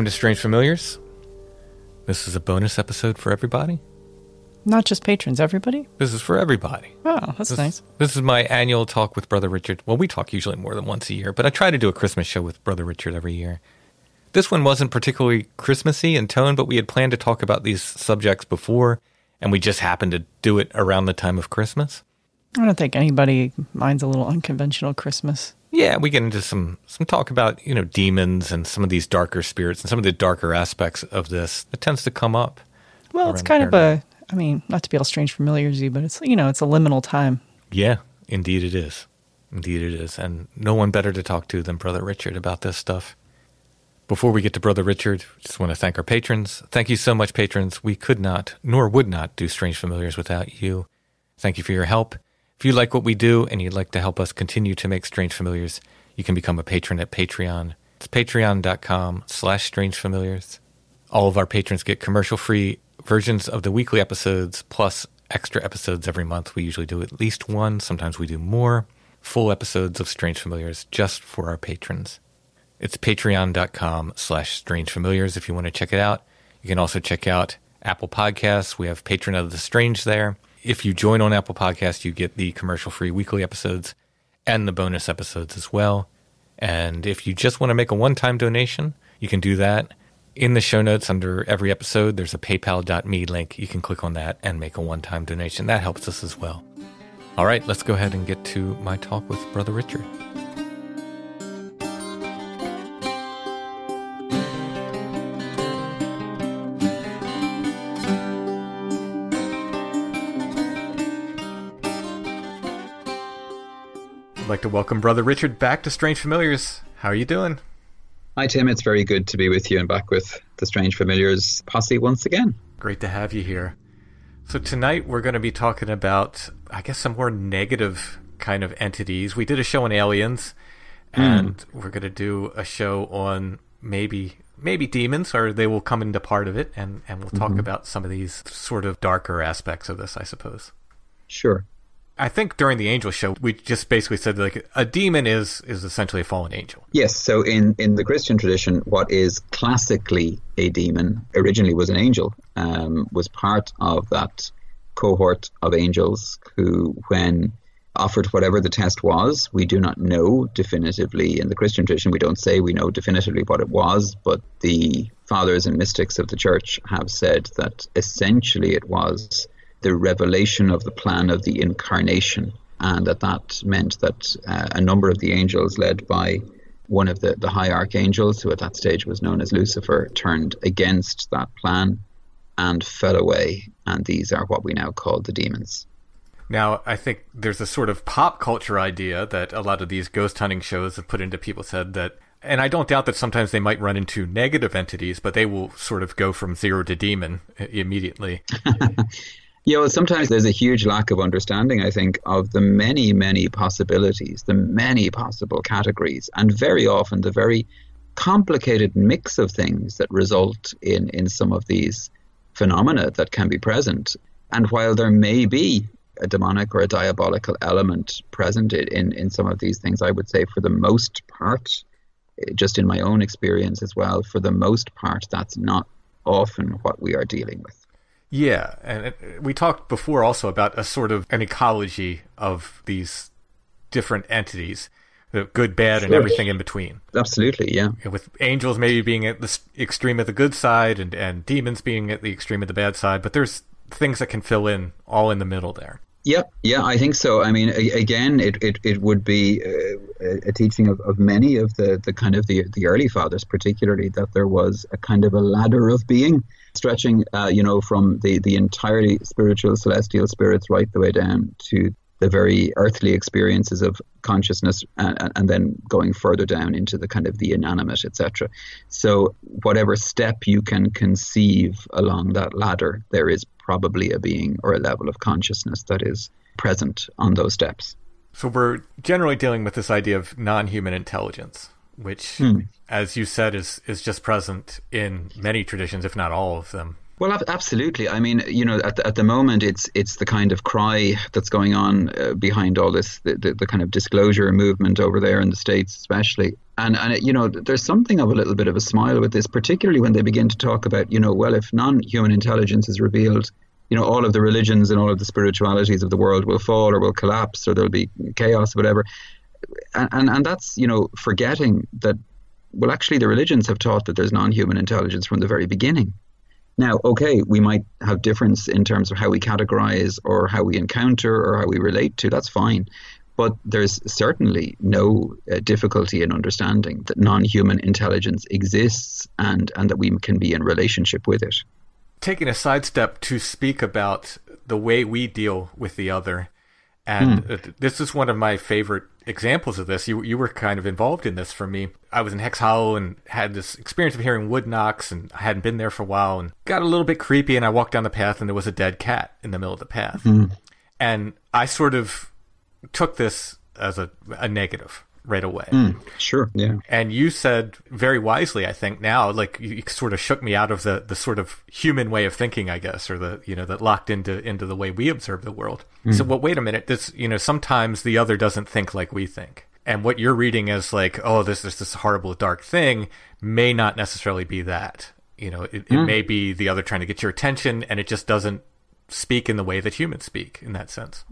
Welcome to Strange Familiars. This is a bonus episode for everybody. Not just patrons, everybody. This is for everybody. Oh, that's This, nice. This is my annual talk with Brother Richard. Well, we talk usually more than once a year, but I try to do a Christmas show with Brother Richard every year. This one wasn't particularly Christmassy in tone, but we had planned to talk about these subjects before, and we just happened to do it around the time of Christmas. I don't think anybody minds a little unconventional Christmas. Yeah, we get into some some talk about you know demons and some of these darker spirits and some of the darker aspects of this that tends to come up. Well, it's kind of a, I mean, not to be all strange familiarsy, but it's, you know, it's a liminal time. Yeah, indeed it is. Indeed it is. And no one better to talk to than Brother Richard about this stuff. Before we get to Brother Richard, just want to thank our patrons. Thank you so much, patrons. We could not, nor would not, do Strange Familiars without you. Thank you for your help. If you like what we do and you'd like to help us continue to make Strange Familiars, you can become a patron at Patreon. It's patreon.com slash strange familiars. All of our patrons get commercial free versions of the weekly episodes plus extra episodes every month. We usually do at least one, sometimes we do more. Full episodes of Strange Familiars just for our patrons. It's patreon.com slash strange familiars if you want to check it out. You can also check out Apple Podcasts. We have Patron of the Strange there. If you join on Apple Podcasts, you get the commercial free weekly episodes and the bonus episodes as well. And if you just want to make a one time donation, you can do that. In the show notes under every episode, there's a paypal.me link. You can click on that and make a one time donation. That helps us as well. All right, let's go ahead and get to my talk with Brother Richard. Like to welcome Brother Richard back to Strange Familiars. How are you doing? Hi, Tim. It's very good to be with you and back with the Strange Familiars posse once again. Great to have you here. So tonight we're going to be talking about, I guess, some more negative kind of entities. We did a show on aliens, hmm. and we're going to do a show on maybe maybe demons, or they will come into part of it, and and we'll talk mm-hmm. about some of these sort of darker aspects of this, I suppose. Sure. I think during the angel show we just basically said like a demon is is essentially a fallen angel. Yes. So, in, in the Christian tradition, what is classically a demon originally was an angel, um, was part of that cohort of angels who, when offered whatever the test was, we do not know definitively. In the Christian tradition, we don't say we know definitively what it was, but the fathers and mystics of the church have said that essentially it was the revelation of the plan of the incarnation, and that that meant that uh, a number of the angels, led by one of the, the high archangels, who at that stage was known as Lucifer, turned against that plan and fell away. And these are what we now call the demons. Now, I think there's a sort of pop culture idea that a lot of these ghost hunting shows have put into people's head that, and I don't doubt that sometimes they might run into negative entities, but they will sort of go from zero to demon immediately. Yeah, well, sometimes there's a huge lack of understanding, I think, of the many, many possibilities, the many possible categories, and very often the very complicated mix of things that result in, in some of these phenomena that can be present. And while there may be a demonic or a diabolical element present in, in some of these things, I would say for the most part, eh, just in my own experience as well, for the most part, that's not often what we are dealing with. Yeah, and it, we talked before also about a sort of an ecology of these different entities, the good, bad, sure. and everything in between. Absolutely, yeah. With angels maybe being at the extreme of the good side, and and demons being at the extreme of the bad side, but there's things that can fill in all in the middle there. Yeah, yeah, I think so. I mean, a, again, it, it, it would be uh, a teaching of, of many of the, the kind of the, the early fathers, particularly that there was a kind of a ladder of being stretching, uh, you know, from the, the entirely spiritual celestial spirits right the way down to the very earthly experiences of consciousness and, and, then going further down into the kind of the inanimate etc so whatever step you can conceive along that ladder there is probably a being or a level of consciousness that is present on those steps so we're generally dealing with this idea of non-human intelligence which hmm. As you said is is just present in many traditions if not all of them well, absolutely. I mean, you know, at the, at the moment, it's it's the kind of cry that's going on uh, behind all this, the, the, the, kind of disclosure movement over there in the states, especially. And and you know, there's something of a little bit of a smile with this, particularly when they begin to talk about, you know, well, if non-human intelligence is revealed, you know, all of the religions and all of the spiritualities of the world will fall or will collapse or there'll be chaos, or whatever. And, and and that's you know forgetting that. Well, actually, the religions have taught that there's non-human intelligence from the very beginning now, okay, we might have difference in terms of how we categorize or how we encounter or how we relate to. That's fine. But there's certainly no uh, difficulty in understanding that non human intelligence exists and, and that we can be in relationship with it. Taking a sidestep to speak about the way we deal with the other, and mm. this is one of my favorite examples of this. You you were kind of involved in this for me. I was in Hex Hollow and had this experience of hearing wood knocks, and I hadn't been there for a while, and got a little bit creepy. And I walked down the path, and there was a dead cat in the middle of the path, mm. and I sort of took this as a a negative right away. Mm, sure, yeah. And you said very wisely, I think now, like you sort of shook me out of the the sort of human way of thinking, I guess, or the you know that locked into into the way we observe the world. Mm. So, well, wait a minute. This you know sometimes the other doesn't think like we think. And what you're reading as like, oh, this is this horrible dark thing, may not necessarily be that. You know, it, it mm. may be the other trying to get your attention, and it just doesn't speak in the way that humans speak in that sense.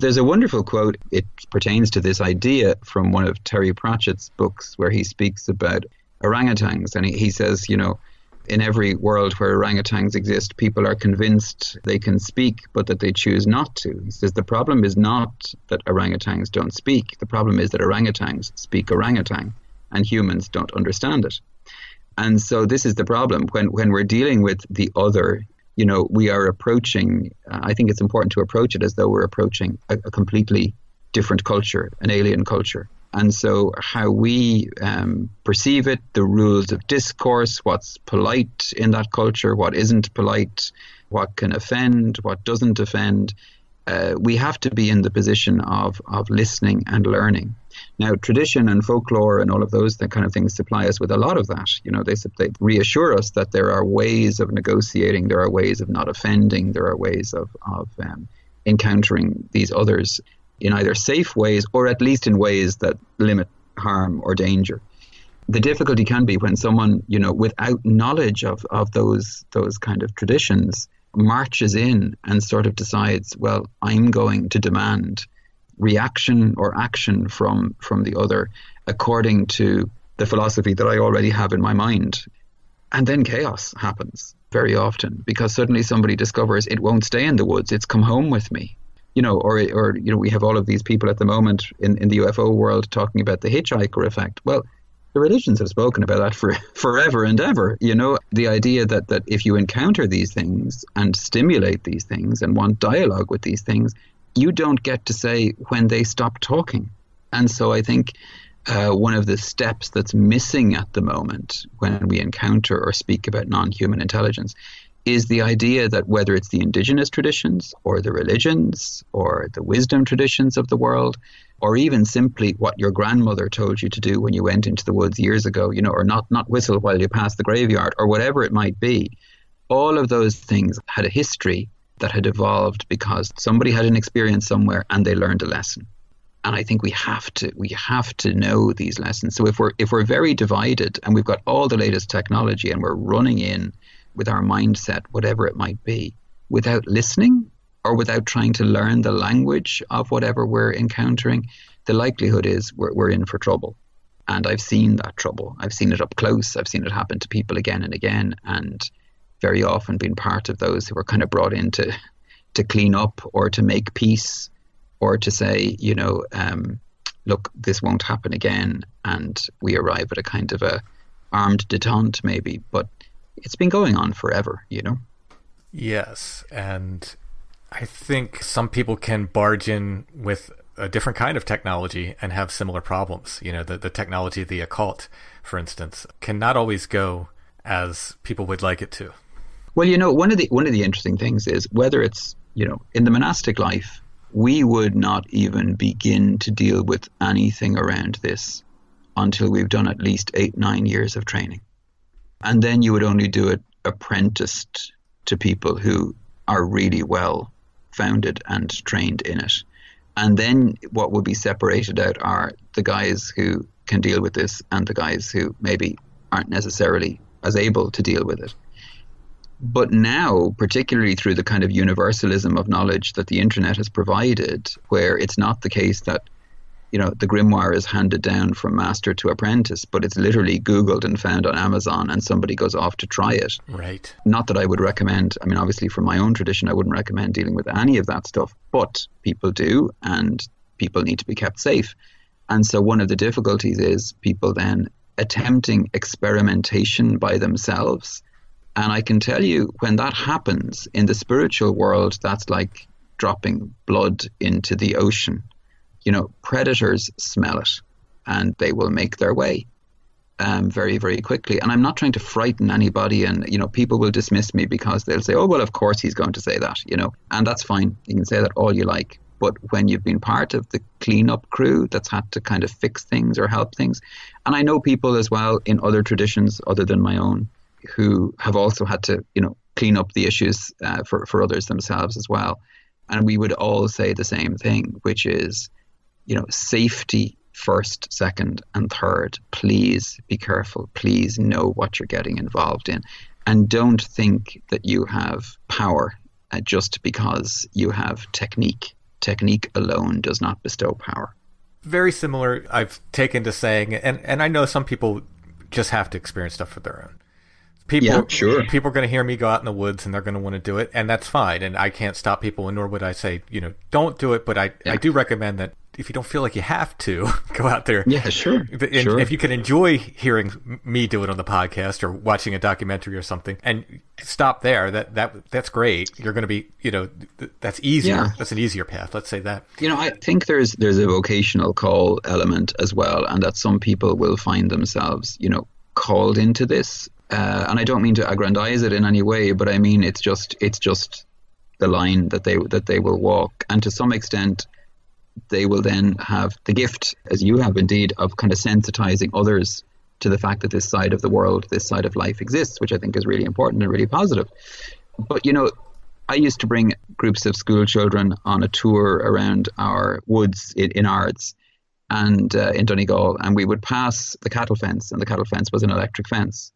There's a wonderful quote, it pertains to this idea from one of Terry Pratchett's books where he speaks about orangutans. And he, he says, you know, in every world where orangutans exist, people are convinced they can speak, but that they choose not to. He says the problem is not that orangutans don't speak, the problem is that orangutans speak orangutan and humans don't understand it. And so this is the problem when, when we're dealing with the other you know, we are approaching, uh, I think it's important to approach it as though we're approaching a, a completely different culture, an alien culture. And so, how we um, perceive it, the rules of discourse, what's polite in that culture, what isn't polite, what can offend, what doesn't offend, uh, we have to be in the position of, of listening and learning. Now, tradition and folklore and all of those kind of things supply us with a lot of that. You know, they, they reassure us that there are ways of negotiating, there are ways of not offending, there are ways of, of um, encountering these others in either safe ways or at least in ways that limit harm or danger. The difficulty can be when someone, you know, without knowledge of, of those those kind of traditions, marches in and sort of decides, well, I'm going to demand reaction or action from from the other according to the philosophy that I already have in my mind. And then chaos happens very often because suddenly somebody discovers it won't stay in the woods, it's come home with me. You know, or or you know, we have all of these people at the moment in, in the UFO world talking about the hitchhiker effect. Well, the religions have spoken about that for forever and ever. You know, the idea that, that if you encounter these things and stimulate these things and want dialogue with these things, you don't get to say when they stop talking. And so I think uh, one of the steps that's missing at the moment when we encounter or speak about non human intelligence is the idea that whether it's the indigenous traditions or the religions or the wisdom traditions of the world, or even simply what your grandmother told you to do when you went into the woods years ago, you know, or not, not whistle while you pass the graveyard, or whatever it might be, all of those things had a history that had evolved because somebody had an experience somewhere and they learned a lesson. And I think we have to we have to know these lessons. So if we're if we're very divided and we've got all the latest technology and we're running in with our mindset, whatever it might be, without listening or without trying to learn the language of whatever we're encountering, the likelihood is we're, we're in for trouble. And I've seen that trouble. I've seen it up close. I've seen it happen to people again and again. And very often been part of those who were kind of brought in to, to clean up or to make peace or to say, you know, um, look, this won't happen again. And we arrive at a kind of a armed detente maybe. But it's been going on forever, you know? Yes. And I think some people can barge in with a different kind of technology and have similar problems. You know, the, the technology the occult, for instance, cannot always go as people would like it to. Well, you know, one of the one of the interesting things is whether it's you know in the monastic life, we would not even begin to deal with anything around this until we've done at least eight nine years of training, and then you would only do it apprenticed to people who are really well founded and trained in it. And then what will be separated out are the guys who can deal with this and the guys who maybe aren't necessarily as able to deal with it. But now, particularly through the kind of universalism of knowledge that the internet has provided, where it's not the case that you know the grimoire is handed down from master to apprentice but it's literally googled and found on amazon and somebody goes off to try it. Right. Not that i would recommend i mean obviously from my own tradition i wouldn't recommend dealing with any of that stuff but people do and people need to be kept safe. And so one of the difficulties is people then attempting experimentation by themselves and i can tell you when that happens in the spiritual world that's like dropping blood into the ocean you know, predators smell it and they will make their way um, very, very quickly. And I'm not trying to frighten anybody. And, you know, people will dismiss me because they'll say, oh, well, of course he's going to say that, you know, and that's fine. You can say that all you like. But when you've been part of the cleanup crew that's had to kind of fix things or help things, and I know people as well in other traditions other than my own who have also had to, you know, clean up the issues uh, for, for others themselves as well. And we would all say the same thing, which is, you know, safety first, second, and third. Please be careful. Please know what you're getting involved in. And don't think that you have power uh, just because you have technique. Technique alone does not bestow power. Very similar, I've taken to saying, and, and I know some people just have to experience stuff for their own. People, yeah, sure. People are going to hear me go out in the woods, and they're going to want to do it, and that's fine. And I can't stop people, and nor would I say, you know, don't do it. But I, yeah. I do recommend that if you don't feel like you have to go out there. Yeah, sure. And sure. If you can enjoy hearing me do it on the podcast or watching a documentary or something, and stop there, that that that's great. You're going to be, you know, that's easier. Yeah. That's an easier path. Let's say that. You know, I think there's there's a vocational call element as well, and that some people will find themselves, you know, called into this. Uh, and I don't mean to aggrandize it in any way, but I mean it's just it's just the line that they that they will walk, and to some extent they will then have the gift, as you have indeed, of kind of sensitizing others to the fact that this side of the world, this side of life exists, which I think is really important and really positive. But, you know, I used to bring groups of school children on a tour around our woods in, in Ards and uh, in Donegal, and we would pass the cattle fence, and the cattle fence was an electric fence.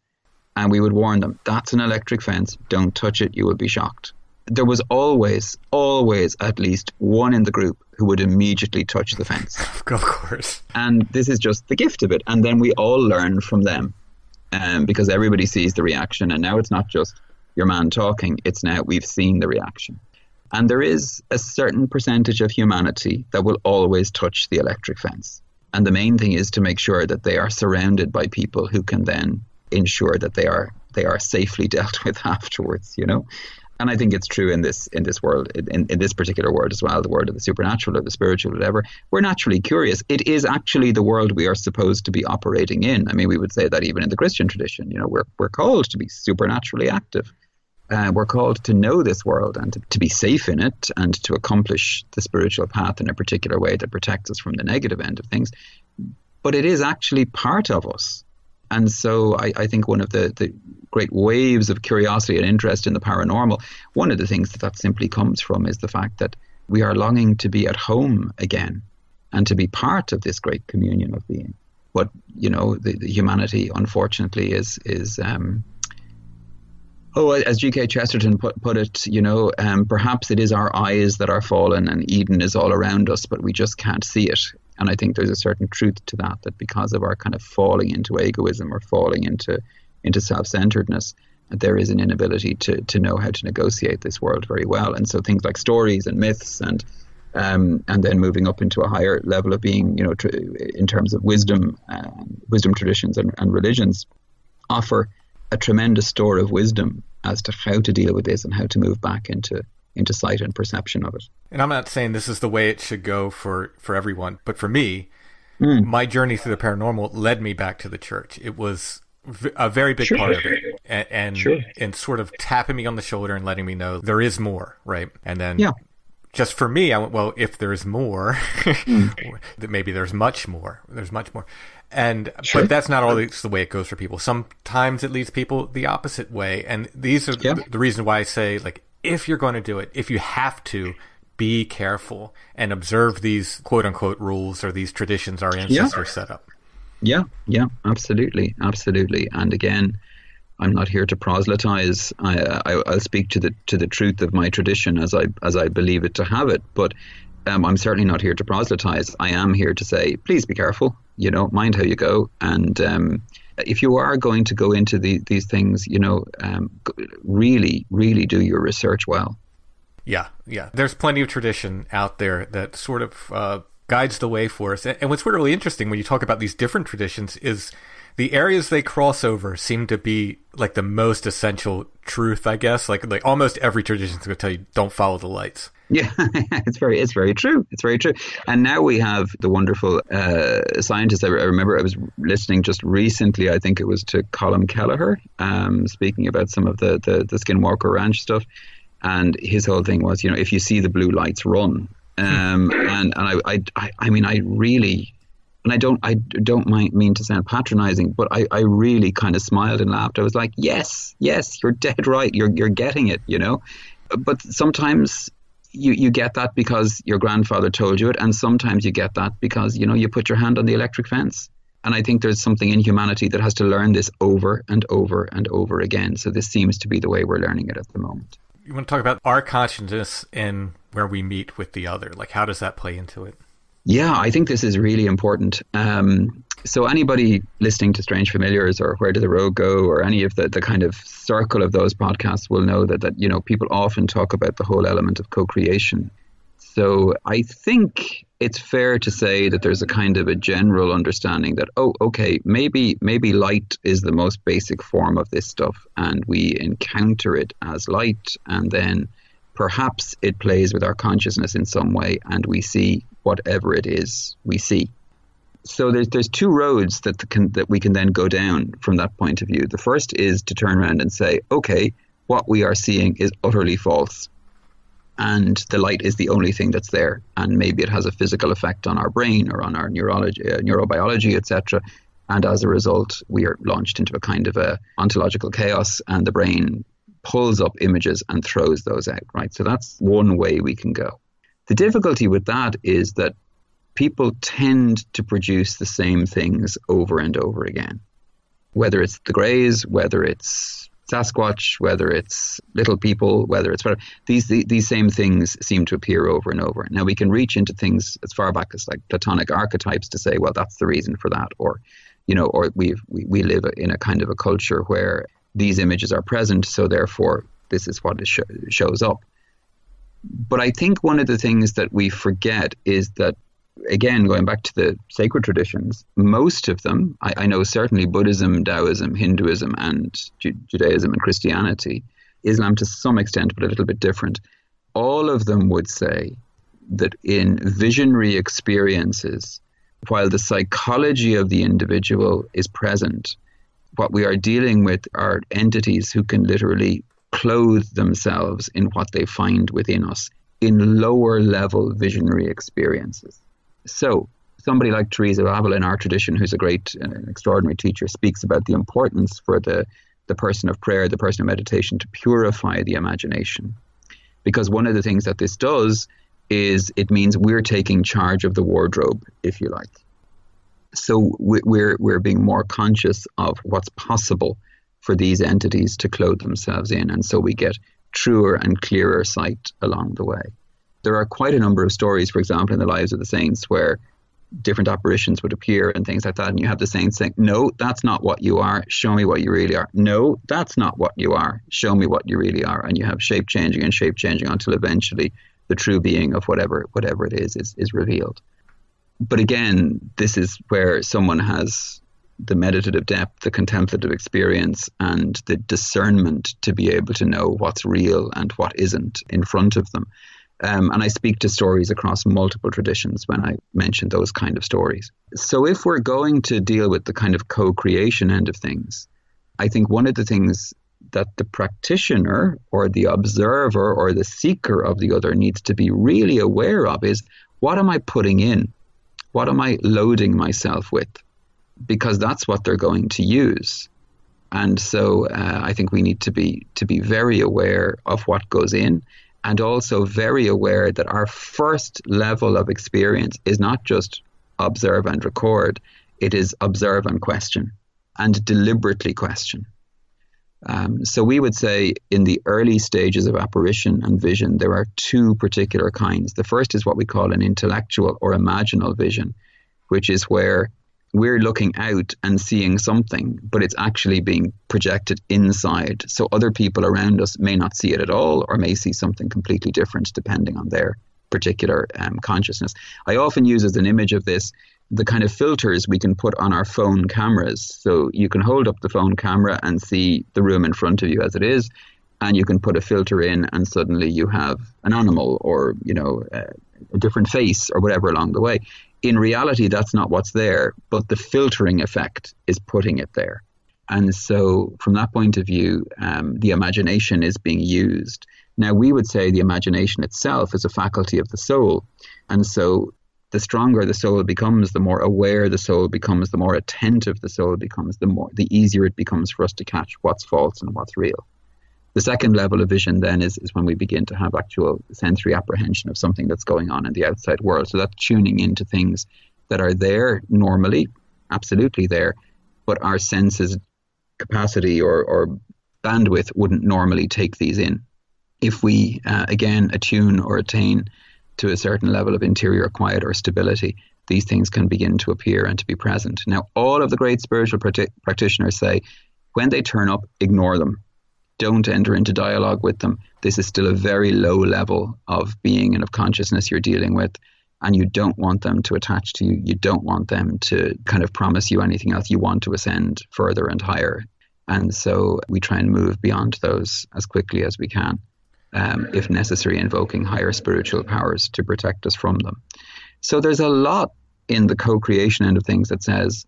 And we would warn them, that's an electric fence, don't touch it, you will be shocked there was always, always at least one in the group who would immediately touch the fence. Of course. And this is just the gift of it. And then we all learn from them um, because everybody sees the reaction. And now it's not just your man talking, it's now we've seen the reaction. And there is a certain percentage of humanity that will always touch the electric fence. And the main thing is to make sure that they are surrounded by people who can then ensure that they are they are safely dealt with afterwards, you know and I think it's true in this in this world, in, in this particular world as well, the world of the supernatural or the spiritual, whatever. We're naturally curious. It is actually the world we are supposed to be operating in. I mean, we would say that even in the Christian tradition. You know, we're we're called to be supernaturally active. Uh, we're called to know this world and to, to be safe in it and to accomplish the spiritual path in a particular way that protects us from the negative end of things. But it is actually part of us And so I, I think one of the, the great waves of curiosity and interest in the paranormal, one of the things that that simply comes from is the fact that we are longing to be at home again and to be part of this great communion of being. But you know, the, the humanity, unfortunately, is is um, oh, as G.K. Chesterton put, put it, you know, um, perhaps it is our eyes that are fallen and Eden is all around us, but we just can't see it. And I think there's a certain truth to that, that because of our kind of falling into egoism or falling into into self-centeredness, there is an inability to to know how to negotiate this world very well. And so things like stories and myths and um, and then moving up into a higher level of being, you know, tr- in terms of wisdom, uh, wisdom traditions and, and religions, offer a tremendous store of wisdom as to how to deal with this and how to move back into into sight and perception of it. And I'm not saying this is the way it should go for for everyone, but for me, mm. my journey through the paranormal led me back to the church. It was a very big sure. part of it, and and, sure. and, sort of tapping me on the shoulder and letting me know there is more, right? And then yeah. Just for me, I went, well, if there's more, mm. that maybe there's much more. There's much more. And sure. but that's not always the way it goes for people. Sometimes it leads people the opposite way. And these are yeah. the, the reason why I say like if you're going to do it, if you have to, be careful and observe these quote unquote rules or these traditions our ancestors yeah. set up. Yeah, yeah, absolutely, absolutely. And again, I'm not here to proselytize. I, I, will speak to the to the truth of my tradition as I as I believe it to have it. But um, I'm certainly not here to proselytize. I am here to say, please be careful. You know, mind how you go. And um, if you are going to go into the, these things, you know, um, really, really do your research well. Yeah, yeah. There's plenty of tradition out there that sort of uh, guides the way for us. And what's really interesting when you talk about these different traditions is the areas they cross over seem to be like the most essential truth, I guess. Like like almost every tradition is going to tell you don't follow the lights. Yeah, it's very it's very true. It's very true. And now we have the wonderful uh, scientist. I remember I was listening just recently. I think it was to Colm Kelleher, um, speaking about some of the, the the Skinwalker Ranch stuff, and his whole thing was, you know, if you see the blue lights, run. Um, and and I, I I mean I really and I don't I don't mean to sound patronizing, but I, I really kind of smiled and laughed. I was like, yes, yes, you're dead right. You're you're getting it, you know. But sometimes you, you get that because your grandfather told you it, and sometimes you get that because you know you put your hand on the electric fence. And I think there's something in humanity that has to learn this over and over and over again. So this seems to be the way we're learning it at the moment. You want to talk about our consciousness and where we meet with the other? Like, how does that play into it? Yeah, I think this is really important. Um, so anybody listening to Strange Familiars or Where Did the Road Go or any of the, the kind of circle of those podcasts will know that, that, you know, people often talk about the whole element of co-creation. So I think it's fair to say that there's a kind of a general understanding that, oh, okay, maybe maybe light is the most basic form of this stuff and we encounter it as light and then perhaps it plays with our consciousness in some way and we see whatever it is we see. So there's there's two roads that can, that we can then go down from that point of view. The first is to turn around and say, okay, what we are seeing is utterly false, and the light is the only thing that's there, and maybe it has a physical effect on our brain or on our neurology, uh, neurobiology, etc. And as a result, we are launched into a kind of a ontological chaos, and the brain pulls up images and throws those out. Right. So that's one way we can go. The difficulty with that is that people tend to produce the same things over and over again. Whether it's the Greys, whether it's Sasquatch, whether it's little people, whether it's whatever, these, these same things seem to appear over and over. Now we can reach into things as far back as like Platonic archetypes to say, well, that's the reason for that, or you know, or we we we live in a kind of a culture where these images are present, so therefore this is what sh- shows up. But I think one of the things that we forget is that, again, going back to the sacred traditions, most of them, I, I know certainly Buddhism, Taoism, Hinduism, and Ju- Judaism and Christianity, Islam to some extent, but a little bit different, all of them would say that in visionary experiences, while the psychology of the individual is present, what we are dealing with are entities who can literally clothe themselves in what they find within us in lower level visionary experiences. So, somebody like Teresa of Avila in our tradition, who's a great, uh, extraordinary teacher, speaks about the importance for the, the person of prayer, the person of meditation, to purify the imagination. Because one of the things that this does is it means we're taking charge of the wardrobe, if you like. So we're, we're being more conscious of what's possible for these entities to clothe themselves in. And so we get truer and clearer sight along the way. There are quite a number of stories, for example, in the lives of the saints where different apparitions would appear and things like that. And you have the saints saying, No, that's not what you are. Show me what you really are. No, that's not what you are. Show me what you really are. And you have shape changing and shape changing until eventually the true being of whatever whatever it is is, is revealed. But again, this is where someone has the meditative depth, the contemplative experience, and the discernment to be able to know what's real and what isn't in front of them. Um, and I speak to stories across multiple traditions when I mention those kind of stories. So, if we're going to deal with the kind of co creation end of things, I think one of the things that the practitioner or the observer or the seeker of the other needs to be really aware of is what am I putting in? What am I loading myself with? Because that's what they're going to use. And so uh, I think we need to be to be very aware of what goes in and also very aware that our first level of experience is not just observe and record, it is observe and question and deliberately question. Um, so we would say in the early stages of apparition and vision, there are two particular kinds. The first is what we call an intellectual or imaginal vision, which is where we're looking out and seeing something, but it's actually being projected inside. So other people around us may not see it at all or may see something completely different depending on their particular um, consciousness. I often use as an image of this the kind of filters we can put on our phone cameras. So you can hold up the phone camera and see the room in front of you as it is, and you can put a filter in, and suddenly you have an animal or you know a, a different face or whatever along the way in reality, that's not what's there, but the filtering effect is putting it there. And so, from that point of view, um, the imagination is being used. Now, we would say the imagination itself is a faculty of the soul. And so, the stronger the soul becomes, the more aware the soul becomes, the more attentive the soul becomes, the more the easier it becomes for us to catch what's false and what's real. The second level of vision then is, is when we begin to have actual sensory apprehension of something that's going on in the outside world. So that's tuning into things that are there normally, absolutely there, but our senses capacity or, or bandwidth wouldn't normally take these in. If we, uh, again, attune or attain to a certain level of interior quiet or stability, these things can begin to appear and to be present. Now, all of the great spiritual practitioners say when they turn up, ignore them don't enter into dialogue with them. This is still a very low level of being and of consciousness you're dealing with. And you don't want them to attach to you. You don't want them to kind of promise you anything else. You want to ascend further and higher. And so we try and move beyond those as quickly as we can, um, if necessary, invoking higher spiritual powers to protect us from them. So there's a lot in the co creation end of things that says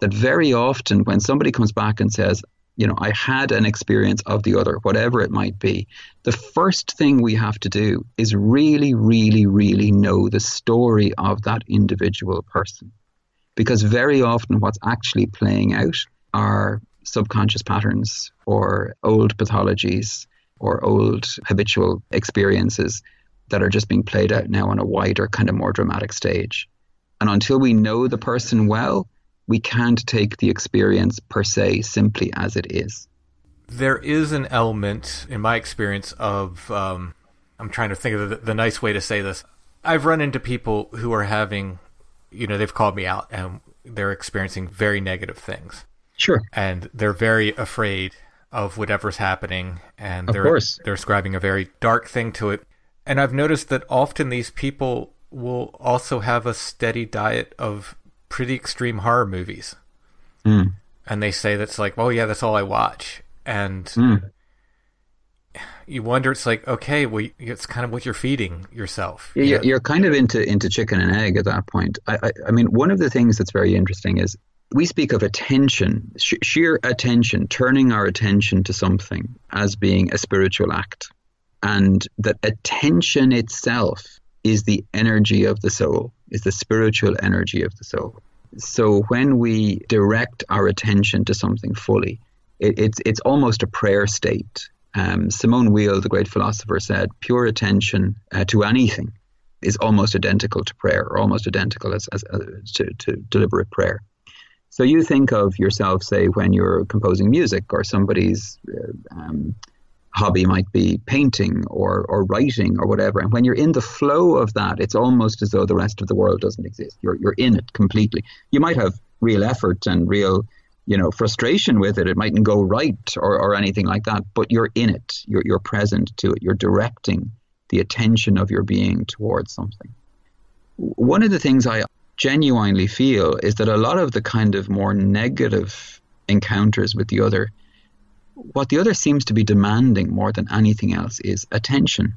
that very often when somebody comes back and says, you know, I had an experience of the other, whatever it might be. The first thing we have to do is really, really, really know the story of that individual person. Because very often what's actually playing out are subconscious patterns or old pathologies or old habitual experiences that are just being played out now on a wider, kind of more dramatic stage. And until we know the person well, we can't take the experience per se simply as it is. There is an element, in my experience, of um, I'm trying to think of the, the nice way to say this. I've run into people who are having, you know, they've called me out and they're experiencing very negative things. Sure. And they're very afraid of whatever's happening, and of they're course. they're ascribing a very dark thing to it. And I've noticed that often these people will also have a steady diet of pretty extreme horror movies. Mm. And they say that's like, oh yeah, that's all I watch. And mm. you wonder, it's like, okay, well, it's kind of what you're feeding yourself. Yeah, you you're kind of into into chicken and egg at that point. I, I, I mean, one of the things that's very interesting is we speak of attention, sh- sheer attention, turning our attention to something as being a spiritual act, and that attention itself is the energy of the soul, is the spiritual energy of the soul. So when we direct our attention to something fully, it, it's it's almost a prayer state. Um, Simone Weil, the great philosopher, said, "Pure attention uh, to anything is almost identical to prayer, or almost identical as, as to, to deliberate prayer." So you think of yourself, say, when you're composing music, or somebody's uh, um, hobby might be painting or, or writing or whatever. And when you're in the flow of that, it's almost as though the rest of the world doesn't exist. You're, you're in it completely. You might have real effort and real, you know, frustration with it. It mightn't go right or, or anything like that, but you're in it. You're, you're present to it. You're directing the attention of your being towards something. One of the things I genuinely feel is that a lot of the kind of more negative encounters with the other – what the other seems to be demanding more than anything else is attention.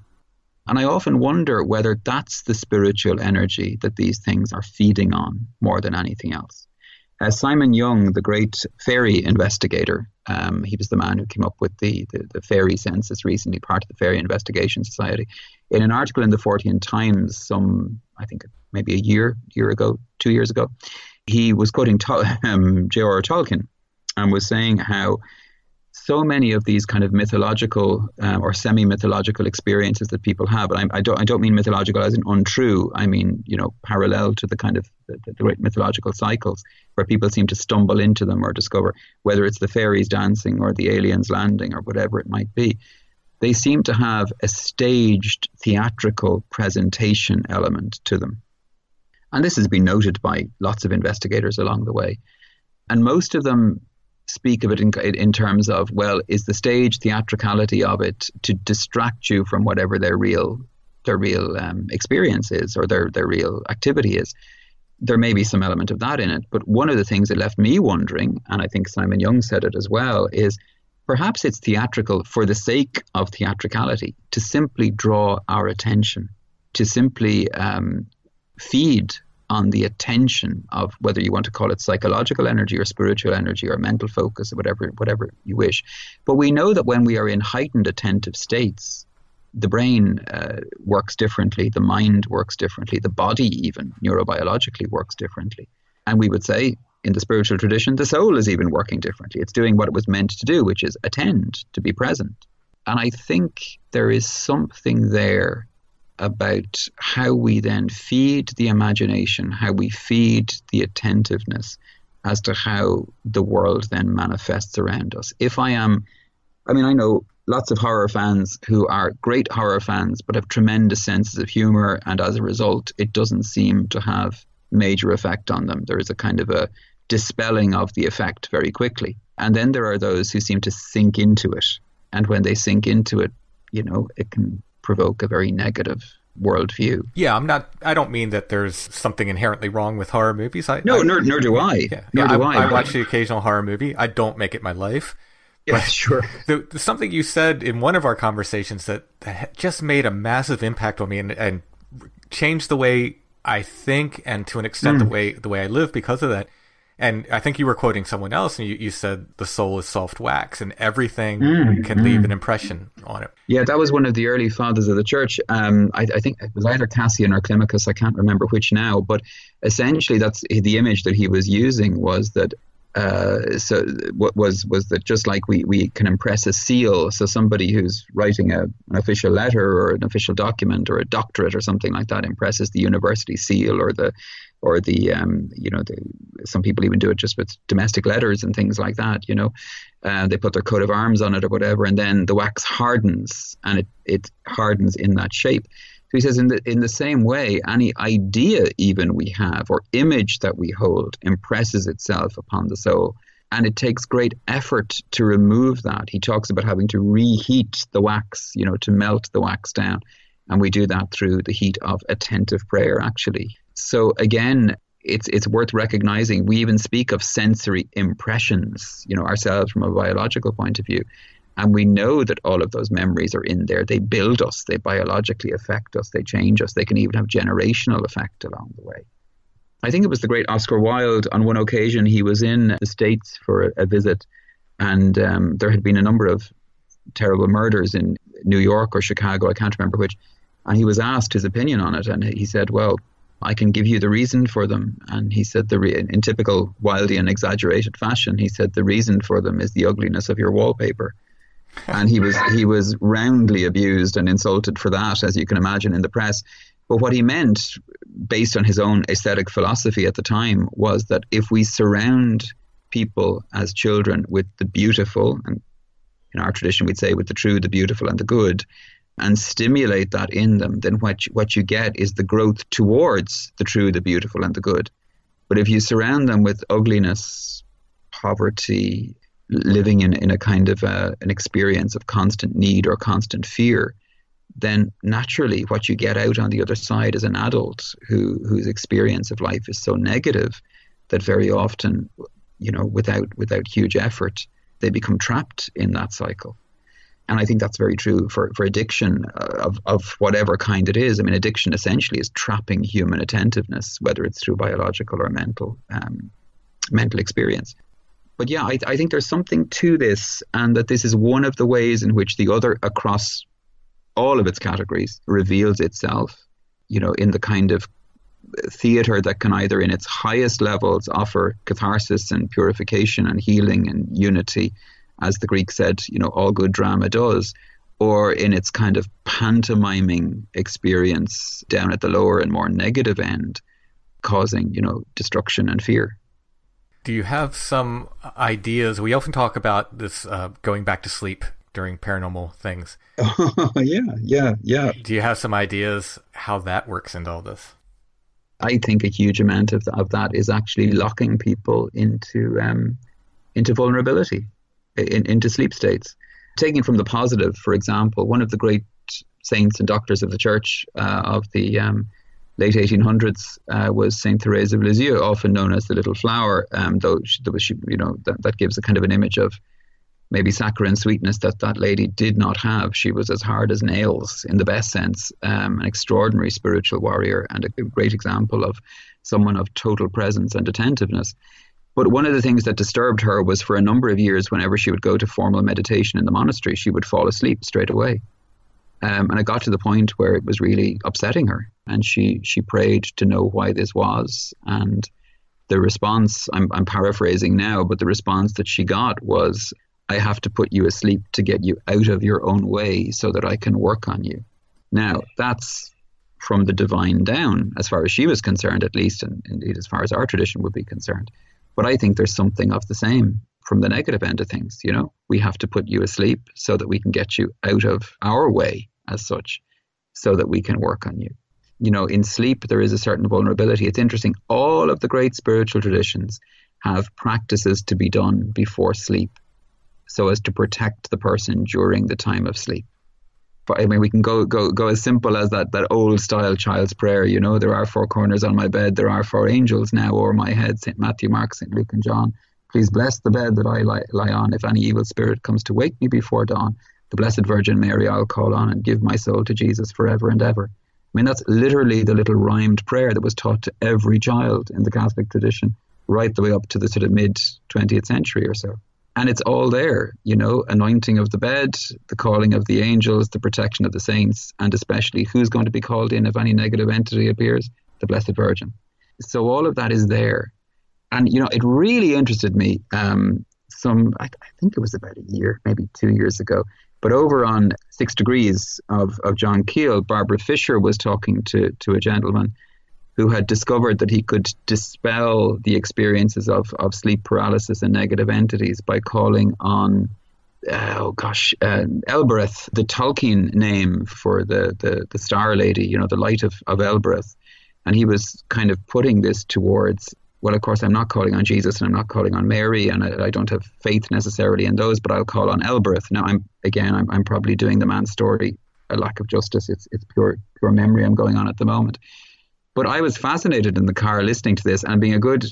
And I often wonder whether that's the spiritual energy that these things are feeding on more than anything else. As uh, Simon Young, the great fairy investigator, um, he was the man who came up with the, the, the, fairy census recently, part of the Fairy Investigation Society. In an article in the Fortean Times, some, I think maybe a year, year ago, two years ago, he was quoting to- um, J.R.R. Tolkien and was saying how so many of these kind of mythological um, or semi-mythological experiences that people have, and I, I, don't I don't mean mythological as in untrue. I mean you know parallel to the kind of the, the, great mythological cycles where people seem to stumble into them or discover whether it's the fairies dancing or the aliens landing or whatever it might be. They seem to have a staged theatrical presentation element to them, and this has been noted by lots of investigators along the way. And most of them speak of it in, in terms of, well, is the stage theatricality of it to distract you from whatever their real their real um, experience is or their, their real activity is. There may be some element of that in it, but one of the things that left me wondering, and I think Simon Young said it as well, is perhaps it's theatrical for the sake of theatricality, to simply draw our attention, to simply um, feed on the attention of whether you want to call it psychological energy or spiritual energy or mental focus or whatever whatever you wish. But we know that when we are in heightened attentive states, the brain uh, works differently, the mind works differently, the body even neurobiologically works differently. And we would say in the spiritual tradition, the soul is even working differently. It's doing what it was meant to do, which is attend, to be present. And I think there is something there about how we then feed the imagination, how we feed the attentiveness as to how the world then manifests around us. If I am, I mean, I know lots of horror fans who are great horror fans but have tremendous senses of humor, and as a result, it doesn't seem to have major effect on them. There is a kind of a dispelling of the effect very quickly. And then there are those who seem to sink into it. And when they sink into it, you know, it can provoke a very negative worldview. Yeah, I'm not. I don't mean that there's something inherently wrong with horror movies. I, no, I, nor, nor do I. Yeah, nor yeah, do I, I. I watch the occasional horror movie. I don't make it my life. Yeah, but sure. The, the, something you said in one of our conversations that, that just made a massive impact on me and, and changed the way I think and to an extent mm. the way the way I live because of that and I think you were quoting someone else, and you, you said the soul is soft wax, and everything mm, can mm. leave an impression on it. Yeah, that was one of the early fathers of the church. Um, I, I, think it was either Cassian or Climacus. I can't remember which now, but essentially, that's the image that he was using was that. Uh, so what was was that just like we, we can impress a seal, so somebody who's writing a, an official letter or an official document or a doctorate or something like that impresses the university seal or the or the um, you know the, some people even do it just with domestic letters and things like that you know. Uh, they put their coat of arms on it or whatever and then the wax hardens and it, it hardens in that shape. So he says in the in the same way any idea even we have or image that we hold impresses itself upon the soul and it takes great effort to remove that. He talks about having to reheat the wax you know to melt the wax down and we do that through the heat of attentive prayer actually so again, it's it's worth recognizing. We even speak of sensory impressions, you know, ourselves from a biological point of view. And we know that all of those memories are in there. They build us, they biologically affect us, they change us, they can even have generational effect along the way. I think it was the great Oscar Wilde. On one occasion, he was in the States for a, visit, and um, there had been a number of terrible murders in New York or Chicago, I can't remember which. And he was asked his opinion on it, and he said, Well, I can give you the reason for them. And he said, the re- in typical Wildean exaggerated fashion, he said, the reason for them is the ugliness of your wallpaper. and he was he was roundly abused and insulted for that, as you can imagine, in the press. But what he meant, based on his own aesthetic philosophy at the time, was that if we surround people as children with the beautiful, and in our tradition we'd say with the true, the beautiful, and the good, and stimulate that in them, then what you, what you get is the growth towards the true, the beautiful, and the good. But if you surround them with ugliness, poverty, living in, in a kind of a, uh, an experience of constant need or constant fear, then naturally what you get out on the other side is an adult who whose experience of life is so negative that very often, you know, without without huge effort, they become trapped in that cycle and I think that's very true for, for addiction uh, of, of whatever kind it is. I mean, addiction essentially is trapping human attentiveness, whether it's through biological or mental um, mental experience. But yeah, I, I think there's something to this, and that this is one of the ways in which the other, across all of its categories, reveals itself. You know, in the kind of theater that can either, in its highest levels, offer catharsis and purification and healing and unity as the Greek said, you know, all good drama does, or in its kind of pantomiming experience down at the lower and more negative end, causing, you know, destruction and fear. Do you have some ideas? We often talk about this uh, going back to sleep during paranormal things. Yeah, yeah, yeah. Do you have some ideas how that works into all this? I think a huge amount of, of that is actually locking people into um, into vulnerability in, into sleep states. Taking from the positive, for example, one of the great saints and doctors of the church uh, of the um, late 1800s uh, was Saint Therese of Lisieux, often known as the Little Flower. Um, though she, she, you know, that, that gives a kind of an image of maybe saccharine sweetness that that lady did not have. She was as hard as nails in the best sense, um, an extraordinary spiritual warrior and a great example of someone of total presence and attentiveness. But one of the things that disturbed her was for a number of years, whenever she would go to formal meditation in the monastery, she would fall asleep straight away. Um, and it got to the point where it was really upsetting her. And she, she prayed to know why this was. And the response, I'm, I'm paraphrasing now, but the response that she got was, I have to put you asleep to get you out of your own way so that I can work on you. Now, that's from the divine down, as far as she was concerned, at least, and indeed as far as our tradition would be concerned. But I think there's something of the same from the negative end of things. You know, we have to put you asleep so that we can get you out of our way as such, so that we can work on you. You know, in sleep, there is a certain vulnerability. It's interesting. All of the great spiritual traditions have practices to be done before sleep so as to protect the person during the time of sleep. I mean, we can go go go as simple as that that old style child's prayer. You know, there are four corners on my bed. There are four angels now over my head. Saint Matthew, Mark, Saint Luke, and John. Please bless the bed that I lie, lie on. If any evil spirit comes to wake me before dawn, the Blessed Virgin Mary I'll call on and give my soul to Jesus forever and ever. I mean, that's literally the little rhymed prayer that was taught to every child in the Catholic tradition, right the way up to the sort of mid 20th century or so and it's all there you know anointing of the bed the calling of the angels the protection of the saints and especially who's going to be called in if any negative entity appears? The blessed virgin. So all of that is there. And you know it really interested me um, some I, I, think it was about a year maybe two years ago but over on six degrees of, of john keel barbara fisher was talking to, to a gentleman who had discovered that he could dispel the experiences of, of sleep paralysis and negative entities by calling on, uh, oh gosh, uh, Elbereth, the Tolkien name for the, the, the star lady, you know, the light of, of Elbereth. And he was kind of putting this towards, well, of course, I'm not calling on Jesus and I'm not calling on Mary, and I, I don't have faith necessarily in those, but I'll call on Elbereth. Now, I'm again, I'm, I'm probably doing the man's story a lack of justice. It's it's pure pure memory I'm going on at the moment. But I was fascinated in the car listening to this and being a good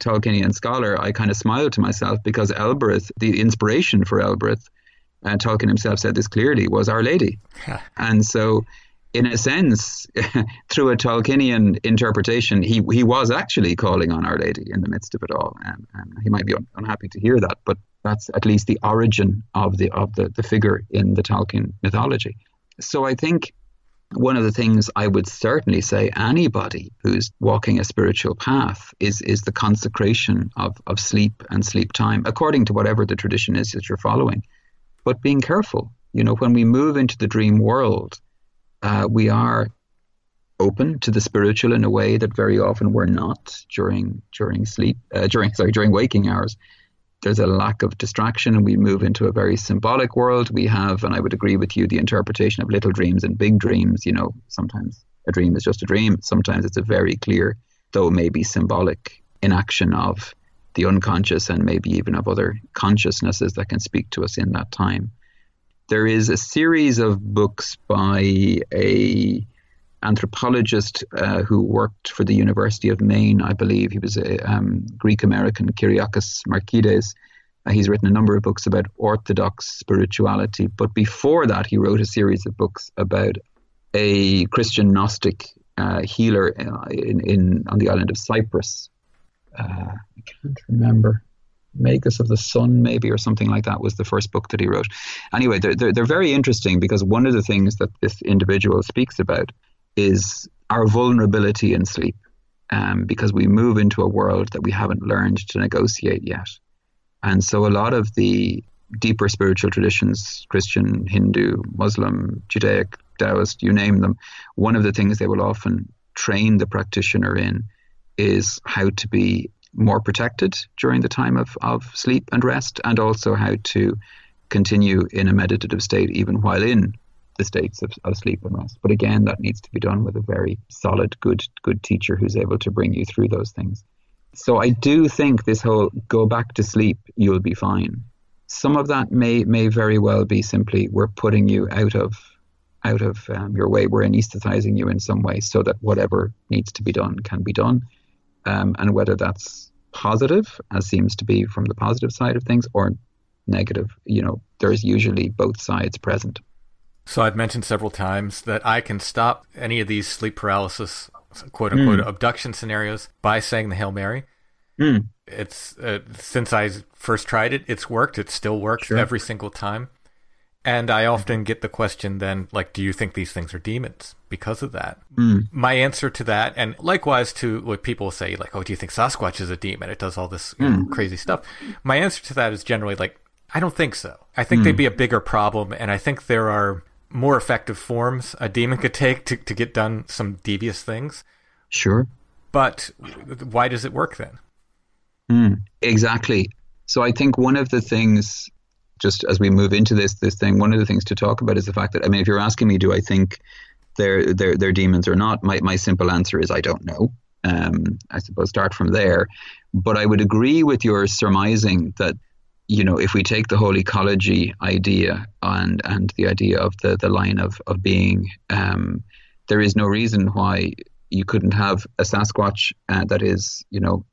Tolkienian scholar, I kind of smiled to myself because Elbereth, the inspiration for Elbereth, and uh, Tolkien himself said this clearly, was Our Lady. and so, in a sense, through a Tolkienian interpretation, he, he was actually calling on Our Lady in the midst of it all. And, and he might be un- unhappy to hear that, but that's at least the origin of the of the, the figure in the Tolkien mythology. So I think one of the things I would certainly say anybody who's walking a spiritual path is is the consecration of, of sleep and sleep time, according to whatever the tradition is that you're following. But being careful, you know, when we move into the dream world, uh, we are open to the spiritual in a way that very often we're not during during sleep uh, during sorry during waking hours there's a lack of distraction and we move into a very symbolic world. We have, and I would agree with you, the interpretation of little dreams and big dreams. You know, sometimes a dream is just a dream. Sometimes it's a very clear, though maybe symbolic, inaction of the unconscious and maybe even of other consciousnesses that can speak to us in that time. There is a series of books by a anthropologist uh, who worked for the University of Maine, I believe. He was a um, Greek American, Kyriakos Markides. Uh, he's written a number of books about Orthodox spirituality, but before that, he wrote a series of books about a Christian Gnostic uh, healer uh, in, in on the island of Cyprus. Uh, I can't remember. Magus of the Sun, maybe, or something like that, was the first book that he wrote. Anyway, they're, they're, they're very interesting because one of the things that this individual speaks about is our vulnerability in sleep um, because we move into a world that we haven't learned to negotiate yet. And so a lot of the deeper spiritual traditions, Christian, Hindu, Muslim, Judaic, Taoist, you name them, one of the things they will often train the practitioner in is how to be more protected during the time of, of sleep and rest, and also how to continue in a meditative state even while in the states of, of sleep and rest. But again, that needs to be done with a very solid, good, good teacher who's able to bring you through those things. So I do think this whole go back to sleep, you'll be fine. Some of that may may very well be simply we're putting you out of out of um, your way. We're anesthetizing you in some way so that whatever needs to be done can be done. Um, and whether that's positive, as seems to be from the positive side of things, or negative, you know, there's usually both sides present. So I've mentioned several times that I can stop any of these sleep paralysis, quote unquote, mm. abduction scenarios by saying the Hail Mary. Mm. It's uh, since I first tried it, it's worked. It still works sure. every single time. And I often get the question then, like, do you think these things are demons because of that? Mm. My answer to that, and likewise to what people say, like, oh, do you think Sasquatch is a demon? It does all this mm. crazy stuff. My answer to that is generally like, I don't think so. I think they'd be a bigger problem, and I think there are more effective forms a demon could take to, to get done some devious things. Sure. But why does it work then? Mm, exactly. So I think one of the things, just as we move into this this thing, one of the things to talk about is the fact that I mean, if you're asking me, do I think they're they're, they're demons or not? My my simple answer is I don't know. Um, I suppose start from there. But I would agree with your surmising that you know, if we take the whole ecology idea and and the idea of the the line of of being, um, there is no reason why you couldn't have a Sasquatch uh, that is, you know,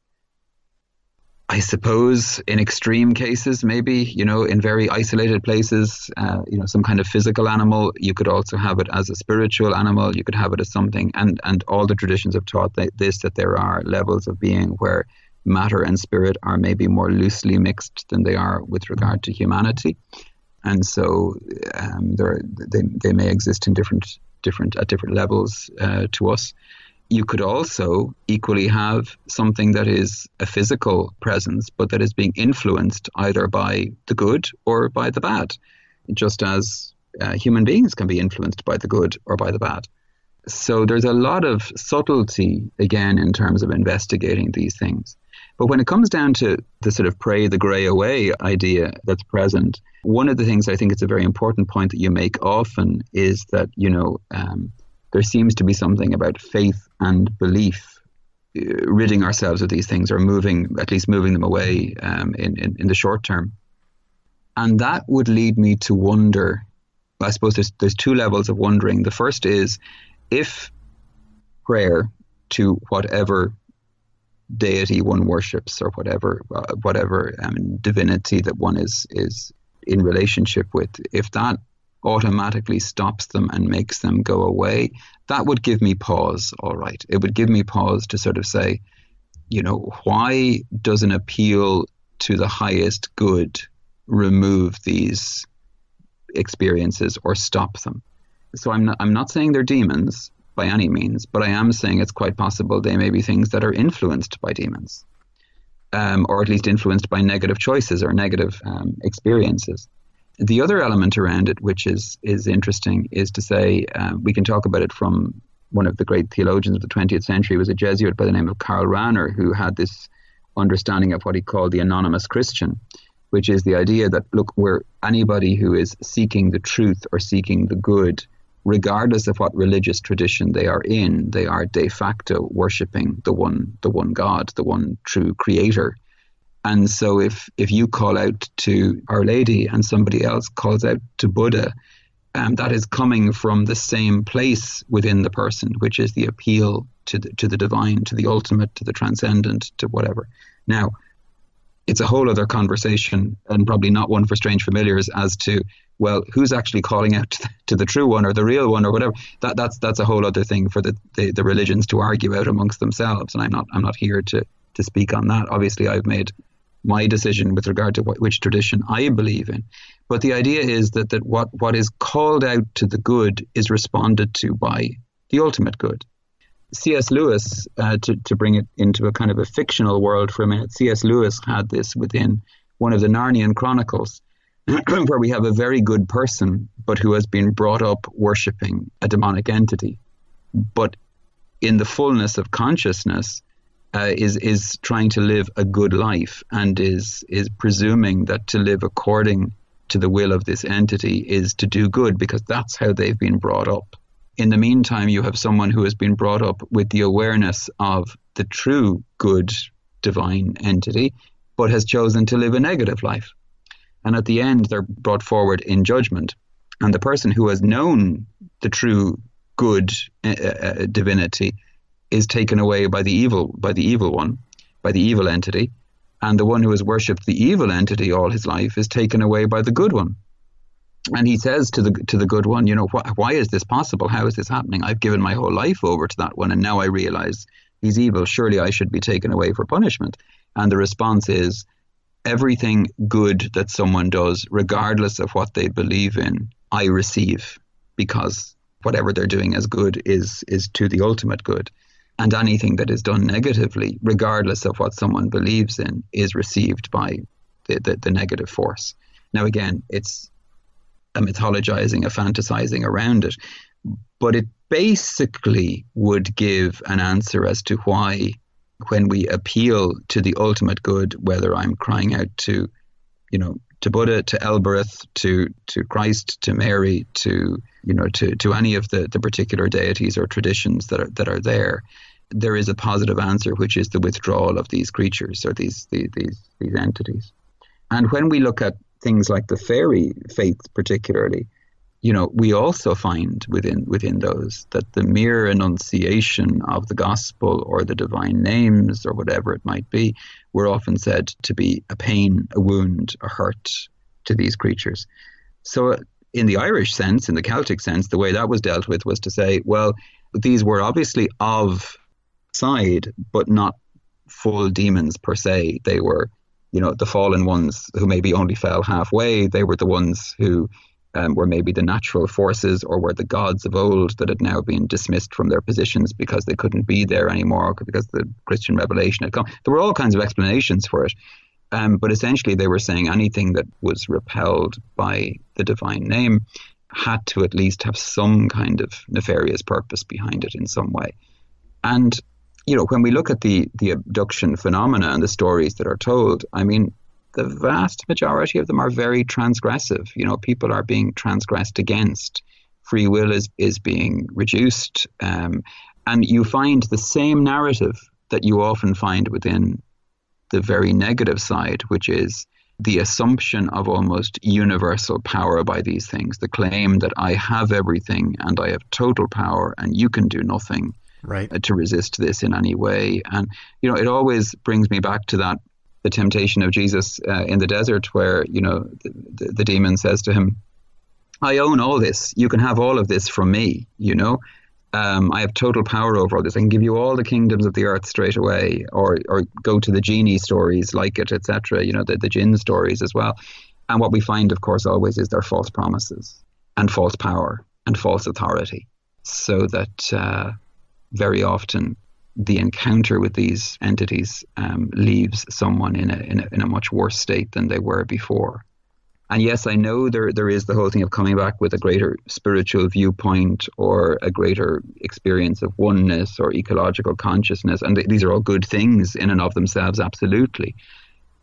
I suppose in extreme cases, maybe you know, in very isolated places, uh, you know, some kind of physical animal. You could also have it as a spiritual animal. You could have it as something, and and all the traditions have taught this that there are levels of being where matter and spirit are maybe more loosely mixed than they are with regard to humanity, and so um, they they may exist in different different at different levels uh, to us. You could also equally have something that is a physical presence, but that is being influenced either by the good or by the bad, just as uh, human beings can be influenced by the good or by the bad. So there's a lot of subtlety, again, in terms of investigating these things. But when it comes down to the sort of pray the grey away idea that's present, one of the things I think it's a very important point that you make often is that, you know, um, there seems to be something about faith and belief uh, ridding ourselves of these things or moving, at least moving them away um, in, in, in the short term. And that would lead me to wonder. I suppose there's, there's two levels of wondering. The first is if prayer to whatever deity one worships or whatever uh, whatever um, divinity that one is is in relationship with. If that automatically stops them and makes them go away that would give me pause all right. It would give me pause to sort of say you know why does an appeal to the highest good remove these experiences or stop them? So I'm not, I'm not saying they're demons by any means, but I am saying it's quite possible they may be things that are influenced by demons, um, or at least influenced by negative choices or negative um, experiences. The other element around it, which is is interesting, is to say uh, we can talk about it from one of the great theologians of the 20th century was a Jesuit by the name of Karl Rahner, who had this understanding of what he called the anonymous Christian, which is the idea that look, where anybody who is seeking the truth or seeking the good regardless of what religious tradition they are in, they are de facto worshipping the one, the one God, the one true Creator. And so, if if you call out to Our Lady and somebody else calls out to Buddha, um, that is coming from the same place within the person, which is the appeal to the to the divine, to the ultimate, to the transcendent, to whatever. Now, it's a whole other conversation, and probably not one for strange familiars, as to well, who's actually calling out to the, to the, true one or the real one or whatever? That that's that's a whole other thing for the, the, the religions to argue out amongst themselves, and I'm not I'm not here to to speak on that. Obviously, I've made my decision with regard to which tradition I believe in. But the idea is that, that what, what is called out to the good is responded to by the ultimate good. C.S. Lewis, uh, to, to bring it into a kind of a fictional world for a minute, C.S. Lewis had this within one of the Narnian Chronicles where we have a very good person, but who has been brought up worshipping a demonic entity, but in the fullness of consciousness, uh, is is trying to live a good life and is is presuming that to live according to the will of this entity is to do good because that's how they've been brought up. In the meantime, you have someone who has been brought up with the awareness of the true good divine entity, but has chosen to live a negative life. And at the end, they're brought forward in judgment. And the person who has known the true good uh, uh, divinity is taken away by the evil by the evil one, by the evil entity, and the one who has worshipped the evil entity all his life is taken away by the good one. And he says to the to the good one, you know, wh- why is this possible? How is this happening? I've given my whole life over to that one, and now I realize he's evil. Surely I should be taken away for punishment. And the response is, everything good that someone does, regardless of what they believe in, I receive because whatever they're doing as good is is to the ultimate good. And anything that is done negatively, regardless of what someone believes in, is received by the, the, the negative force. Now, again, it's a mythologizing, a fantasizing around it, but it basically would give an answer as to why when we appeal to the ultimate good, whether I'm crying out to, you know, to Buddha, to Elbereth, to to Christ, to Mary, to you know, to, to any of the, the particular deities or traditions that are that are there, there is a positive answer, which is the withdrawal of these creatures or these these these, these entities. And when we look at things like the fairy faith, particularly, you know, we also find within within those that the mere enunciation of the gospel or the divine names or whatever it might be were often said to be a pain, a wound, a hurt to these creatures. So, uh, in the Irish sense, in the Celtic sense, the way that was dealt with was to say, well, these were obviously of side, but not full demons per se. They were, you know, the fallen ones who maybe only fell halfway. They were the ones who um, were maybe the natural forces or were the gods of old that had now been dismissed from their positions because they couldn't be there anymore because the Christian revelation had come. There were all kinds of explanations for it. Um, but essentially, they were saying anything that was repelled by the divine name had to at least have some kind of nefarious purpose behind it in some way. And, you know, when we look at the, the abduction phenomena and the stories that are told, I mean, the vast majority of them are very transgressive. You know, people are being transgressed against. Free will is, is being reduced. Um, and you find the same narrative that you often find within the very negative side, which is the assumption of almost universal power by these things, the claim that I have everything and I have total power and you can do nothing right. Uh, to resist this in any way. And, you know, it always brings me back to that the temptation of Jesus uh, in the desert, where you know the, the, demon says to him, "I own all this. You can have all of this from me. You know, um, I have total power over all this. I can give you all the kingdoms of the earth straight away, or or go to the genie stories like it, etc. You know, the the jinn stories as well. And what we find, of course, always is their false promises and false power. and false authority, so that uh, very often the encounter with these entities um, leaves someone in a, in a in a much worse state than they were before. And yes, I know there there is the whole thing of coming back with a greater spiritual viewpoint or a greater experience of oneness or ecological consciousness, and th- these are all good things in and of themselves, absolutely.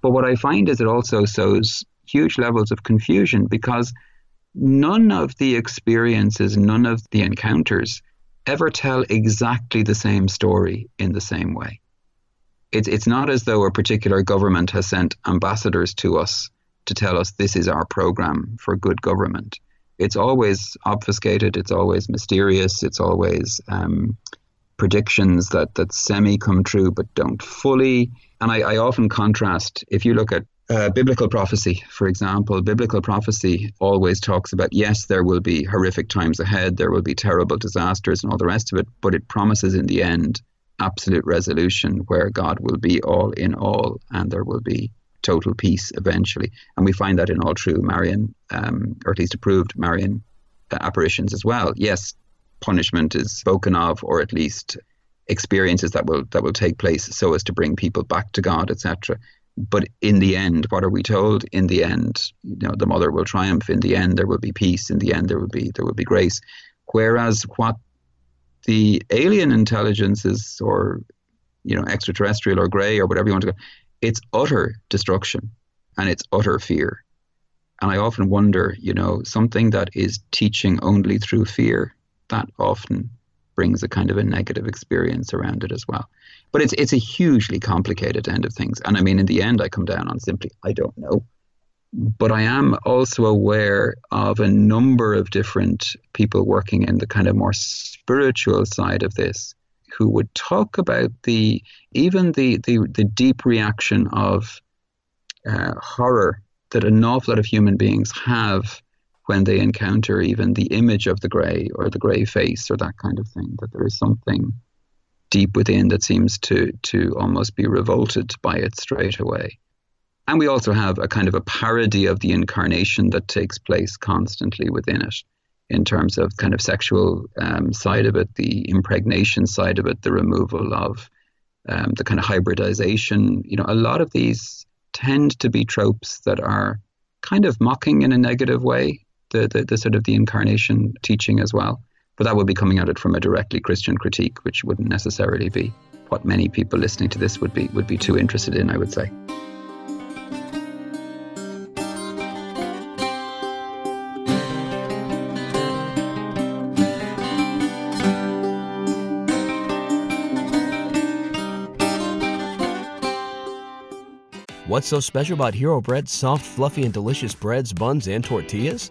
But what I find is it also sows huge levels of confusion because none of the experiences, none of the encounters ever tell exactly the same story in the same way. It's, it's not as though a particular government has sent ambassadors to us to tell us this is our program for good government. It's always obfuscated, it's always mysterious, it's always um, predictions that, that semi come true but don't fully. And I, I often contrast, if you look at uh, biblical prophecy, for example, biblical prophecy always talks about yes, there will be horrific times ahead, there will be terrible disasters and all the rest of it, but it promises in the end absolute resolution where God will be all in all and there will be total peace eventually. And we find that in all true Marian, um, or at least approved Marian uh, apparitions as well. Yes, punishment is spoken of, or at least experiences that will that will take place so as to bring people back to God, etc but in the end, what are we told? In the end, you know, the mother will triumph. In the end, there will be peace. In the end, there will be there will be grace. Whereas what the alien intelligences or you know extraterrestrial or grey or whatever you want to go, it's utter destruction and it's utter fear. And I often wonder, you know, something that is teaching only through fear, that often brings a kind of a negative experience around it as well. But it's it's a hugely complicated end of things. And I mean, in the end, I come down on simply, I don't know. But I am also aware of a number of different people working in the kind of more spiritual side of this who would talk about the even the the, the deep reaction of uh, horror that an awful lot of human beings have when they encounter even the image of the grey or the grey face or that kind of thing. That there is something deep within that seems to to almost be revolted by it straight away. And we also have a kind of a parody of the incarnation that takes place constantly within it, in terms of kind of sexual um, side of it, the impregnation side of it, the removal of um, the kind of hybridization. You know, a lot of these tend to be tropes that are kind of mocking in a negative way the, the, the sort of the incarnation teaching as well. But that would be coming at it from a directly Christian critique, which wouldn't necessarily be what many people listening to this would be would be too interested in, I would say. What's so special about Hero Bread's soft, fluffy, and delicious breads, buns, and tortillas?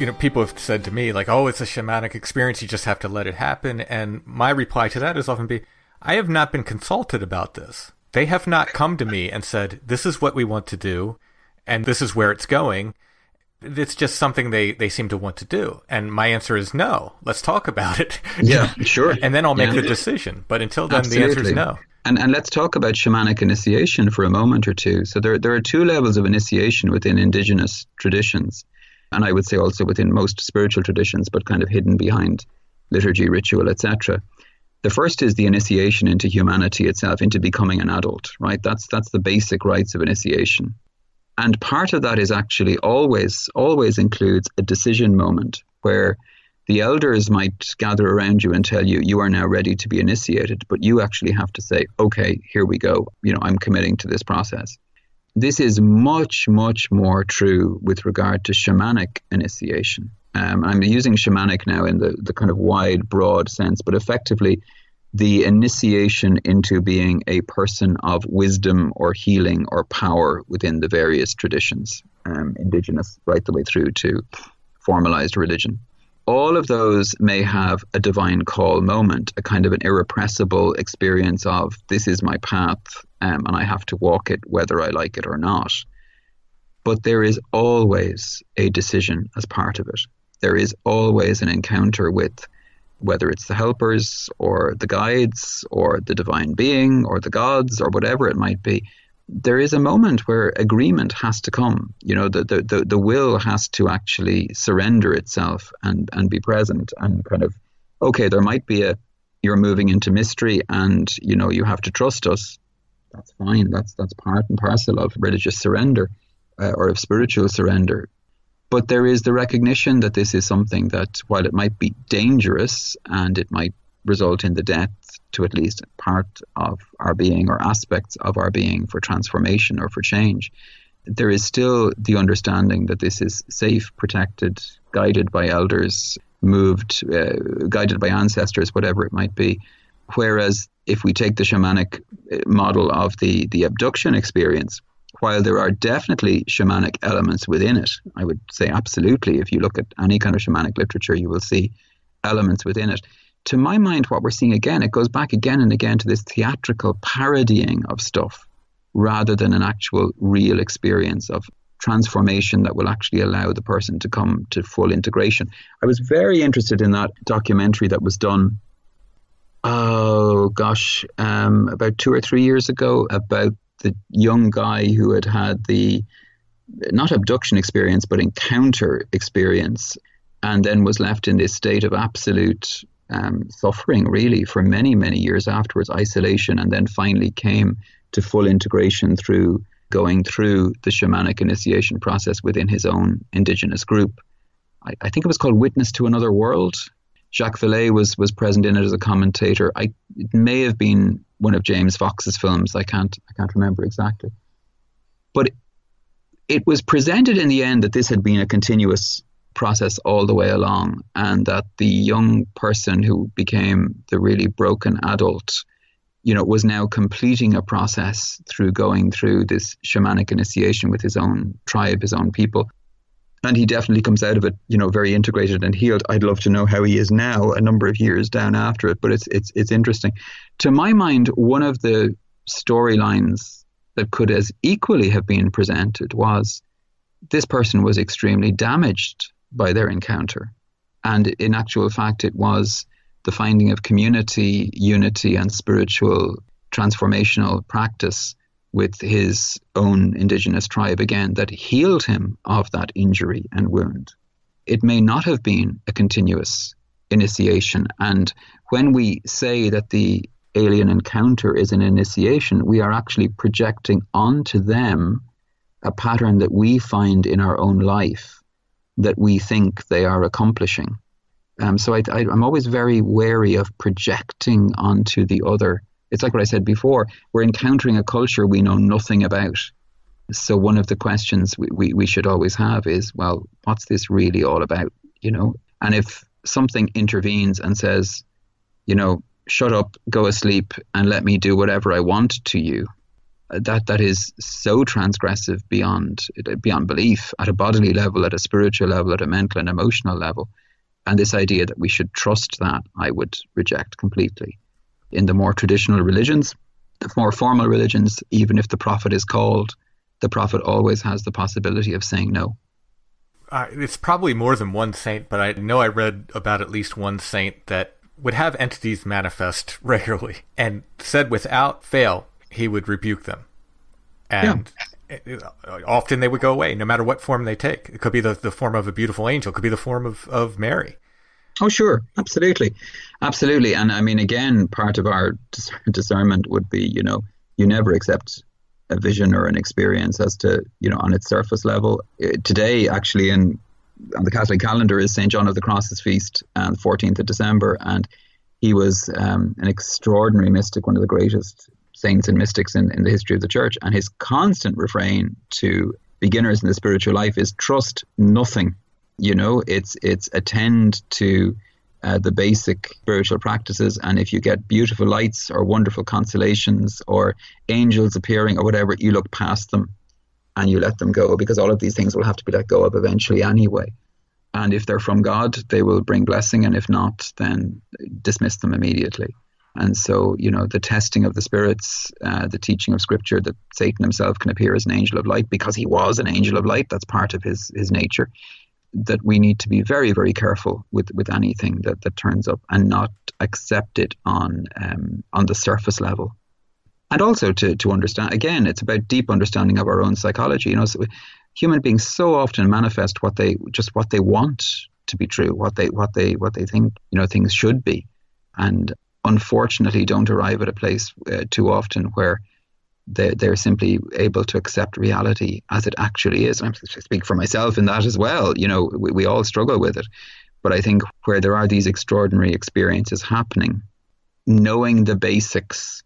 you know, people have said to me, like, oh, it's a shamanic experience. You just have to let it happen. And my reply to that is often be, I have not been consulted about this. They have not come to me and said, this is what we want to do, and this is where it's going. It's just something they, they seem to want to do. And my answer is no. Let's talk about it. Yeah, sure. and then I'll make yeah. the decision. But until then, Absolutely. the answer is no. And, and let's talk about shamanic initiation for a moment or two. So there, there are two levels of initiation within indigenous traditions and I would say also within most spiritual traditions, but kind of hidden behind liturgy, ritual, etc. The first is the initiation into humanity itself, into becoming an adult, right? That's that's the basic rites of initiation. And part of that is actually always always includes a decision moment where the elders might gather around you and tell you you are now ready to be initiated, but you actually have to say, okay, here we go. You know, I'm committing to this process. This is much, much more true with regard to shamanic initiation. Um, I'm using shamanic now in the, the kind of wide, broad sense, but effectively, the initiation into being a person of wisdom or healing or power within the various traditions, um, indigenous right the way through to formalized religion. all of those may have a divine call moment, a kind of an irrepressible experience of this is my path um, and I have to walk it whether I like it or not. But there is always a decision as part of it. There is always an encounter with whether it's the helpers or the guides or the divine being or the gods or whatever it might be. There is a moment where agreement has to come. You know, the, the, the, the will has to actually surrender itself and, and be present and kind of, okay, there might be a, you're moving into mystery and, you know, you have to trust us. That's fine. That's, that's part and parcel of religious surrender uh, or of spiritual surrender. But there is the recognition that this is something that, while it might be dangerous and it might result in the death to at least part of our being or aspects of our being for transformation or for change, there is still the understanding that this is safe, protected, guided by elders, moved, uh, guided by ancestors, whatever it might be. Whereas if we take the shamanic uh, model of the, the abduction experience, while there are definitely shamanic elements within it, I would say absolutely. If you look at any kind of shamanic literature, you will see elements within it. To my mind, what we're seeing again, it goes back again and again to this theatrical parodying of stuff rather than an actual real experience of transformation that will actually allow the person to come to full integration. I was very interested in that documentary that was done, oh gosh, um, about two or three years ago about the young guy who had had the not abduction experience but encounter experience and then was left in this state of absolute um, suffering really for many many years afterwards isolation and then finally came to full integration through going through the shamanic initiation process within his own indigenous group. I, I think it was called witness to another world Jacques Vallée was was present in it as a commentator. I it may have been one of James Fox's films. I can't I can't remember exactly. But it, it was presented in the end that this had been a continuous process all the way along, and that the young person who became the really broken adult, you know, was now completing a process through going through this shamanic initiation with his own tribe, his own people, and he definitely comes out of it, you know, very integrated and healed. I'd love to know how he is now, a number of years down after it, but it's it's it's interesting. To my mind, one of the storylines that could as equally have been presented was this person was extremely damaged by their encounter, and in actual fact, it was the finding of community, unity, and spiritual transformational practice with his own indigenous tribe again that healed him of that injury and wound. It may not have been a continuous initiation. And when we say that the alien encounter is an initiation, we are actually projecting onto them a pattern that we find in our own life that we think they are accomplishing. Um, so I, am always very wary of projecting onto the other it's like what I said before. We're encountering a culture we know nothing about. So one of the questions we, we, we should always have is, well, what's this really all about? You know? And if something intervenes and says, you know, shut up, go asleep, and let me do whatever I want to you, that that is so transgressive beyond beyond belief at a bodily level, at a spiritual level, at a mental and emotional level. And this idea that we should trust that, I would reject completely in the more traditional religions. The more formal religions, even if the prophet is called, the prophet always has the possibility of saying no. Uh, it's probably more than one saint, but I know I read about at least one saint that would have entities manifest regularly and said without fail he would rebuke them. And yeah. often they would go away, no matter what form they take. It could be the, the form of a beautiful angel, it could be the form of, of Mary. Oh, sure, absolutely, absolutely. And I mean, again, part of our discernment would be, you know, you never accept a vision or an experience as to, you know, on its surface level. Uh, today, actually, in on the Catholic calendar is St. John of the Cross's feast, on the 14th of December, and he was um, an extraordinary mystic, one of the greatest saints and mystics in, in the history of the church. And his constant refrain to beginners in the spiritual life is trust nothing you know, it's it's attend to uh, the basic spiritual practices, and if you get beautiful lights or wonderful constellations or angels appearing or whatever, you look past them and you let them go because all of these things will have to be let go of eventually anyway. And if they're from God, they will bring blessing, and if not, then dismiss them immediately. And so, you know, the testing of the spirits, uh, the teaching of Scripture that Satan himself can appear as an angel of light because he was an angel of light. That's part of his his nature. That we need to be very, very careful with, with anything that, that turns up and not accept it on um, on the surface level. And also to, to understand again, it's about deep understanding of our own psychology. You know, so human beings so often manifest what they just what they want to be true, what they what they what they think you know things should be, and unfortunately don't arrive at a place uh, too often where they, they're simply able to accept reality as it actually is. I speak for myself in that as well. You know, we, we all struggle with it. But I think where there are these extraordinary experiences happening, knowing the basics,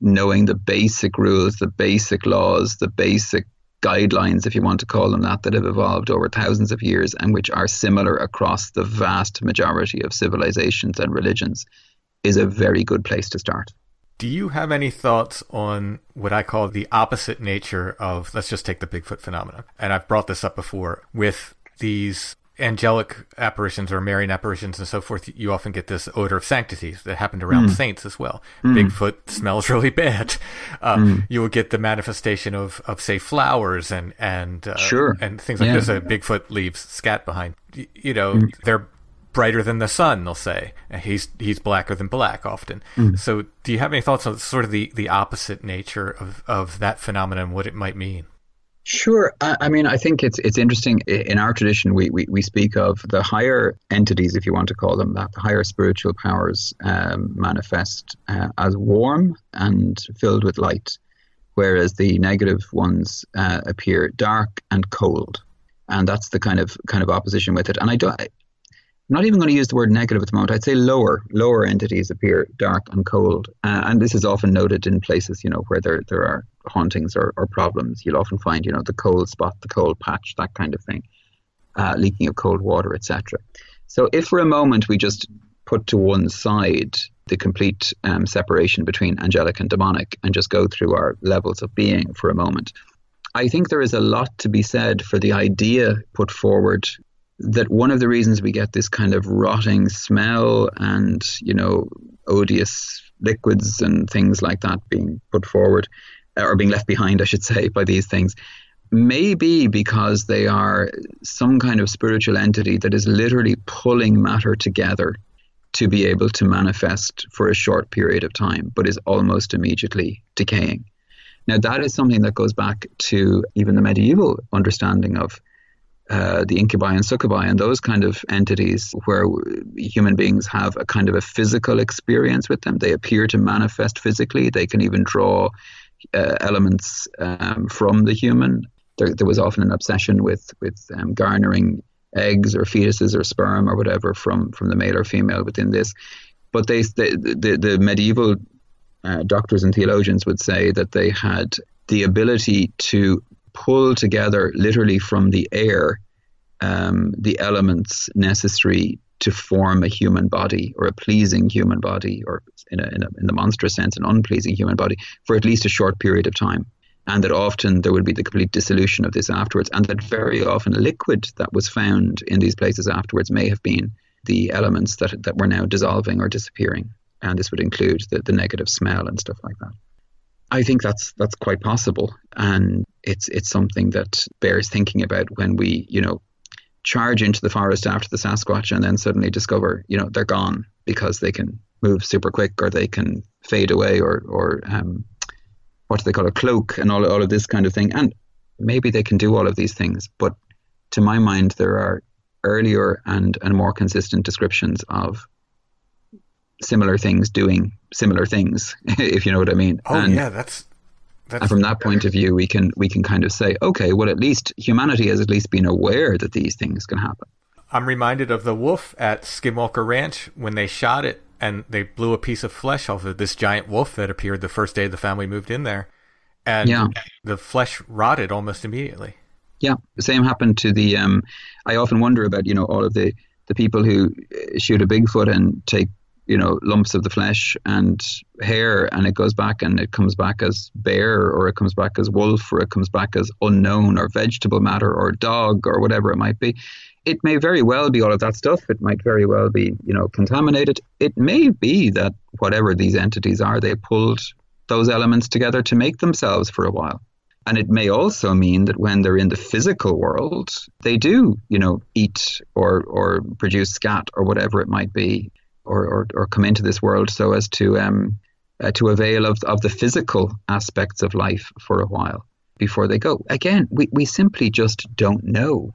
knowing the basic rules, the basic laws, the basic guidelines, if you want to call them that, that have evolved over thousands of years and which are similar across the vast majority of civilizations and religions is a very good place to start. Do you have any thoughts on what I call the opposite nature of, let's just take the Bigfoot phenomenon? And I've brought this up before with these angelic apparitions or Marian apparitions and so forth, you often get this odor of sanctity that happened around mm. saints as well. Mm. Bigfoot smells really bad. Uh, mm. You will get the manifestation of, of say flowers and and uh, sure. and things like yeah. this. A Bigfoot leaves scat behind. You know, mm. they're brighter than the sun, they'll say. He's he's blacker than black often. Mm. So do you have any thoughts on sort of the, the opposite nature of, of that phenomenon, what it might mean? Sure. I, I, mean, I think it's it's interesting. In our tradition, we, we, we speak of the higher entities, if you want to call them that, the higher spiritual powers um, manifest uh, as warm and filled with light, whereas the negative ones uh, appear dark and cold. And that's the kind of kind of opposition with it. And I don't I'm not even going to use the word negative at the moment. I'd say lower, lower entities appear dark and cold, uh, and this is often noted in places, you know, where there there are hauntings or, or problems. You'll often find, you know, the cold spot, the cold patch, that kind of thing, uh, leaking of cold water, etc. So, if for a moment we just put to one side the complete um, separation between angelic and demonic, and just go through our levels of being for a moment, I think there is a lot to be said for the idea put forward that one of the reasons we get this kind of rotting smell and you know odious liquids and things like that being put forward or being left behind I should say by these things may be because they are some kind of spiritual entity that is literally pulling matter together to be able to manifest for a short period of time but is almost immediately decaying. Now that is something that goes back to even the medieval understanding of uh, the incubi and succubi and those kind of entities where human beings have a kind of a physical experience with them. They appear to manifest physically. They can even draw uh, elements um, from the human. There, there, was often an obsession with with um, garnering eggs or fetuses or sperm or whatever from from the male or female within this. But they, the, the, the medieval uh, doctors and theologians would say that they had the ability to pull together literally from the air um, the elements necessary to form a human body or a pleasing human body or in, a, in, a, in the monstrous sense an unpleasing human body for at least a short period of time. And that often there would be the complete dissolution of this afterwards. And that very often liquid that was found in these places afterwards may have been the elements that, that were now dissolving or disappearing. And this would include the, the negative smell and stuff like that I think that's that's quite possible, and it's it's something that bears thinking about when we you know charge into the forest after the Sasquatch and then suddenly discover you know they're gone because they can move super quick or they can fade away or or um, what do they call a cloak and all all of this kind of thing, and maybe they can do all of these things, but to my mind there are earlier and and more consistent descriptions of similar things doing similar things, if you know what I mean. Oh and, yeah, that's. That's and from that point of view, we can we can kind of say, okay, well, at least humanity has at least been aware that these things can happen. I'm reminded of the wolf at Skinwalker Ranch when they shot it and they blew a piece of flesh off of this giant wolf that appeared the first day the family moved in there, and yeah. the flesh rotted almost immediately. Yeah, the same happened to the. Um, I often wonder about you know all of the the people who shoot a Bigfoot and take you know lumps of the flesh and hair and it goes back and it comes back as bear or it comes back as wolf or it comes back as unknown or vegetable matter or dog or whatever it might be. It may very well be all of that stuff. It might very well be you know contaminated. It may be that whatever these entities are they pulled those elements together to make themselves for a while. And it may also mean that when they're in the physical world, they do, you know, eat or, or produce scat or whatever it might be or, or, or come into this world so as to um, uh, to avail of, of the physical aspects of life for a while before they go. Again, we, we simply just don't know.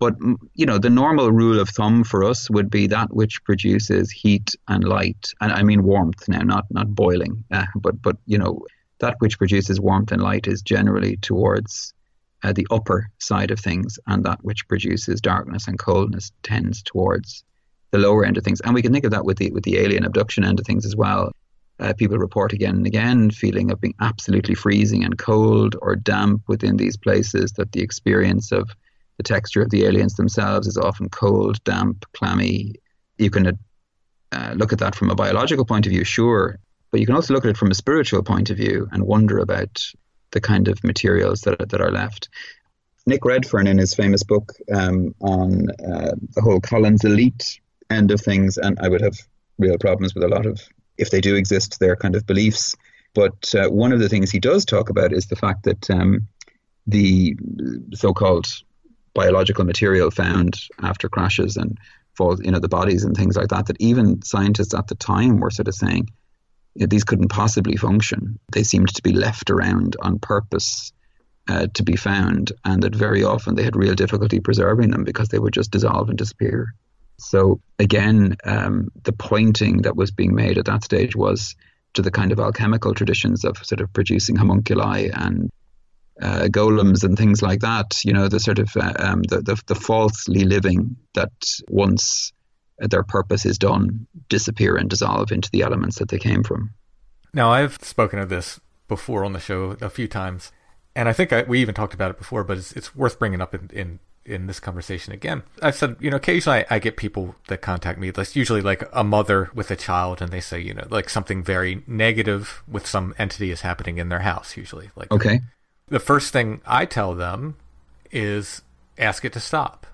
But, you know, the normal rule of thumb for us would be that which produces heat and light. And I mean warmth now, not, not boiling, uh, but, but, you know, that which produces warmth and light is generally towards uh, the upper side of things, and that which produces darkness and coldness tends towards the lower end of things. And we can think of that with the with the alien abduction end of things as well. Uh, people report again and again feeling of being absolutely freezing and cold or damp within these places. That the experience of the texture of the aliens themselves is often cold, damp, clammy. You can uh, look at that from a biological point of view, sure, but you can also look at it from a spiritual point of view and wonder about the kind of materials that that are left. Nick Redfern, in his famous book um, on uh, the whole Collins elite end of things, and I would have real problems with a lot of, if they do exist, their kind of beliefs. But uh, one of the things he does talk about is the fact that um, the so-called biological material found after crashes and falls, you know, the bodies and things like that, that even scientists at the time were sort of saying you know, these couldn't possibly function. They seemed to be left around on purpose uh, to be found, and that very often they had real difficulty preserving them because they would just dissolve and disappear. So again, um, the pointing that was being made at that stage was to the kind of alchemical traditions of sort of producing homunculi and uh, golems and things like that. You know, the sort of uh, um, the, the, the falsely living that once their purpose is done disappear and dissolve into the elements that they came from. Now, I've spoken of this before on the show a few times, and I think I, we even talked about it before, but it's, it's worth bringing up in, in in this conversation again. I've said, you know, occasionally I, I, get people that contact me. That's usually like a mother with a child, and they say, you know, like something very negative with some entity is happening in their house. Usually, like okay, the first thing I tell them is ask it to stop.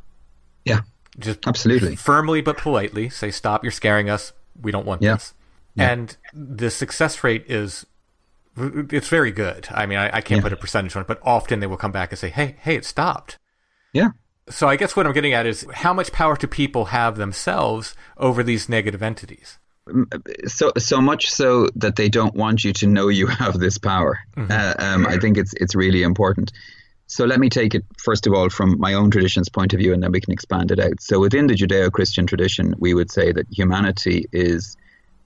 Yeah, just absolutely firmly but politely say, "Stop! You're scaring us. We don't want yeah. this." Yeah. And the success rate is it's very good. I mean, I, I can't yeah. put a percentage on it, but often they will come back and say, "Hey, hey, it stopped." Yeah, so I guess what I'm getting at is how much power do people have themselves over these negative entities? So so much so that they don't want you to know you have this power. Mm-hmm. Uh, um, I think it's it's really important. So let me take it first of all from my own tradition's point of view, and then we can expand it out. So within the Judeo-Christian tradition, we would say that humanity is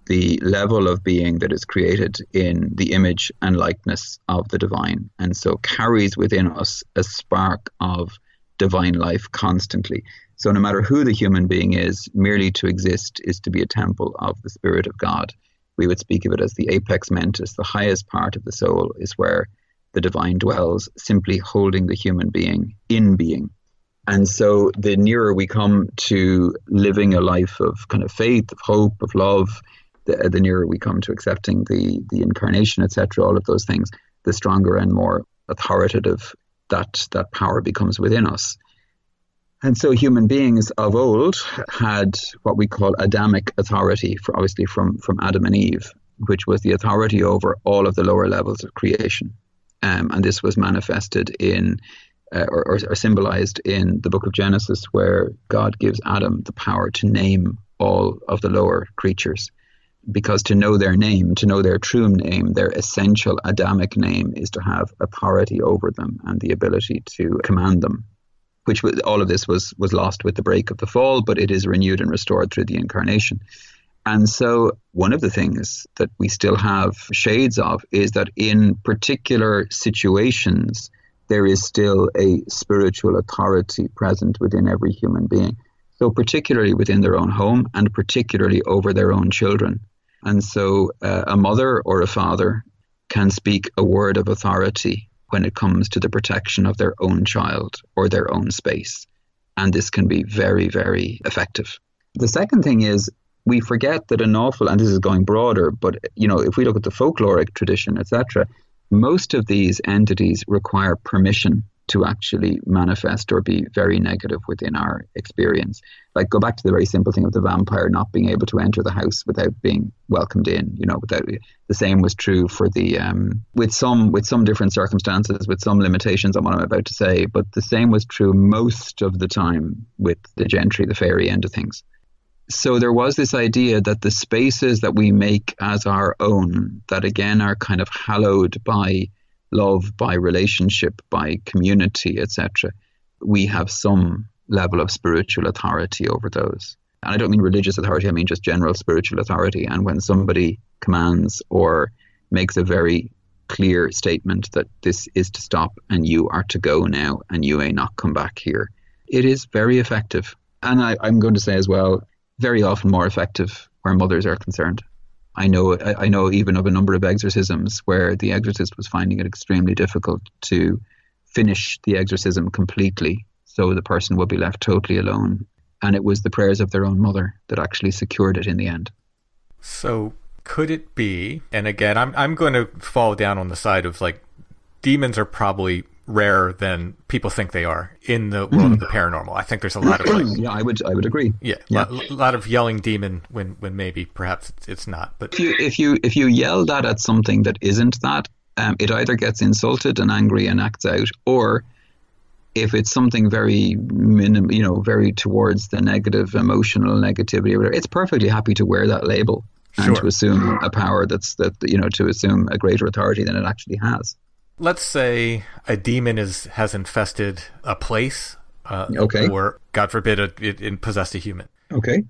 the level of being that is created in the image and likeness of the divine, and so carries within us a spark of divine life constantly. So, no matter who the human being is, merely to exist is to be a temple of the Spirit of God. We would speak of it as the apex mentis, the highest part of the soul is where the divine dwells, simply holding the human being in being. And so, the nearer we come to living a life of kind of faith, of hope, of love, the, the nearer we come to accepting the, the incarnation, etc., all of those things, the stronger and more authoritative that that power becomes within us. And so human beings of old had what we call Adamic authority, for obviously from, from Adam and Eve, which was the authority over all of the lower levels of creation. Um, and this was manifested in uh, or, or, or, symbolized in the book of Genesis, where God gives Adam the power to name all of the lower creatures because to know their name, to know their true name, their essential Adamic name, is to have authority over them and the ability to command them. Which all of this was was lost with the break of the fall, but it is renewed and restored through the incarnation. And so, one of the things that we still have shades of is that in particular situations, there is still a spiritual authority present within every human being. So, particularly within their own home and particularly over their own children. And so uh, a mother or a father can speak a word of authority when it comes to the protection of their own child or their own space. And this can be very, very effective. The second thing is we forget that an awful, and this is going broader, but you know, if we look at the folkloric tradition, etc., most of these entities require permission to actually manifest or be very negative within our experience. Like go back to the very simple thing of the vampire not being able to enter the house without being welcomed in. You know, without the same was true for the um, with some with some different circumstances, with some limitations on what I'm about to say, but the same was true most of the time with the gentry, the fairy end of things. So there was this idea that the spaces that we make as our own, that again are kind of hallowed by love, by relationship, by community, etc., we have some level of spiritual authority over those. And I don't mean religious authority, I mean just general spiritual authority. And when somebody commands or makes a very clear statement that this is to stop and you are to go now and you may not come back here, it is very effective. And I, I'm going to say as well, very often more effective where mothers are concerned. I know I know even of a number of exorcisms where the exorcist was finding it extremely difficult to finish the exorcism completely, so the person would be left totally alone. And it was the prayers of their own mother that actually secured it in the end. So could it be? And again, I'm I'm going to fall down on the side of like demons are probably rarer than people think they are in the world mm. of the paranormal. I think there's a lot of like, yeah, I would I would agree. Yeah, yeah. a lot of yelling demon when when maybe perhaps it's, it's not. But if you if you if you yell that at something that isn't that, um, it either gets insulted and angry and acts out, or if it's something very minim, you know, very towards the negative emotional negativity, or whatever, it's perfectly happy to wear that label and sure. to assume a power that's that you know to assume a greater authority than it actually has let's say a demon is has infested a place, uh, okay, or God forbid, it, it possessed a human. Okay,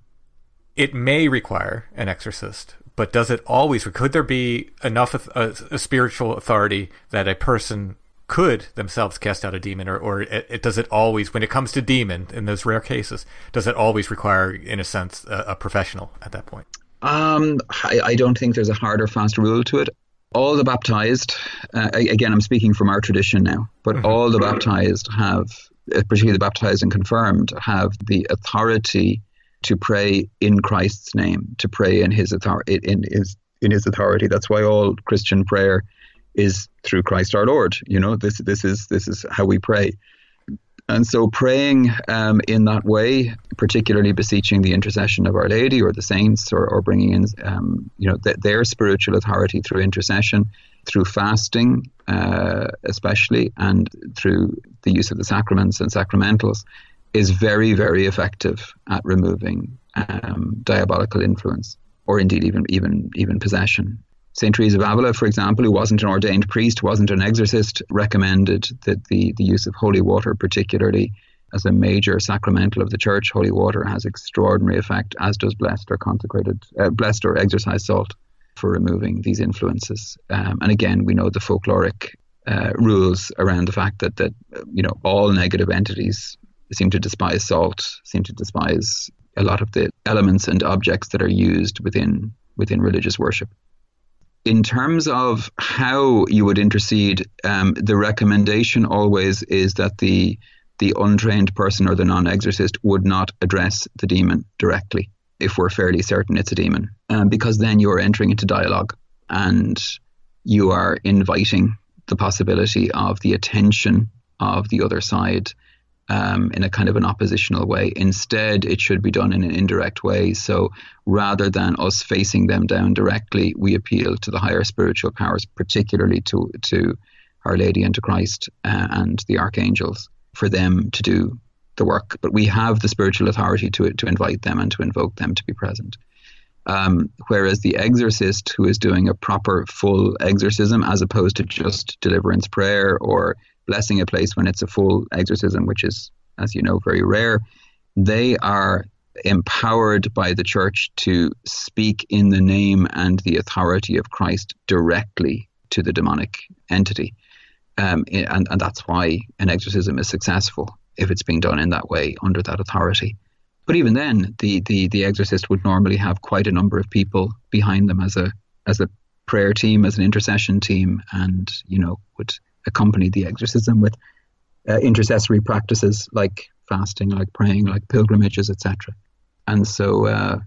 it may require an exorcist, but does it always? Could there be enough a, a spiritual authority that a person could themselves cast out a demon, or, or it, it, does it always, when it comes to demon, in those rare cases, does it always require, in a sense, a, a professional at that point? Um, I, I, don't think there's a hard or fast rule to it all the baptized, uh, again, I'm speaking from our tradition now, but mm-hmm. all the baptized have, uh, particularly the baptized and confirmed, have the authority to pray in Christ's name, to pray in His authority. In His in His authority. That's why all Christian prayer is through Christ our Lord. You know, this this is this is how we pray. And so, praying um, in that way, particularly beseeching the intercession of Our Lady or the saints, or, or bringing in, um, you know, th- their spiritual authority through intercession, through fasting, uh, especially, and through the use of the sacraments and sacramentals, is very, very effective at removing um, diabolical influence, or indeed even even even possession. St. Teresa of Avila, for example, who wasn't an ordained priest, wasn't an exorcist, recommended that the, the use of holy water, particularly as a major sacramental of the church, holy water has extraordinary effect, as does blessed or consecrated, uh, blessed or exorcised salt for removing these influences. Um, and again, we know the folkloric uh, rules around the fact that that you know all negative entities seem to despise salt, seem to despise a lot of the elements and objects that are used within within religious worship in terms of how you would intercede, um, the recommendation always is that the the untrained person or the non-exorcist would not address the demon directly if we're fairly certain it's a demon, um, because then you are entering into dialogue and you are inviting the possibility of the attention of the other side um, in a kind of an oppositional way. Instead, it should be done in an indirect way. So rather than us facing them down directly, we appeal to the higher spiritual powers, particularly to, to Our Lady and to Christ uh, and the archangels, for them to do the work. But we have the spiritual authority to, to invite them and to invoke them to be present. Um, whereas the exorcist who is doing a proper full exorcism as opposed to just deliverance prayer or blessing a place when it's a full exorcism, which is, as you know, very rare, they are empowered by the church to speak in the name and the authority of Christ directly to the demonic entity. Um, and, and that's why an exorcism is successful if it's being done in that way under that authority. But even then, the, the, the exorcist would normally have quite a number of people behind them as a as a prayer team, as an intercession team, and you know would accompany the exorcism with uh, intercessory practices like fasting, like praying, like pilgrimages, etc. And so uh,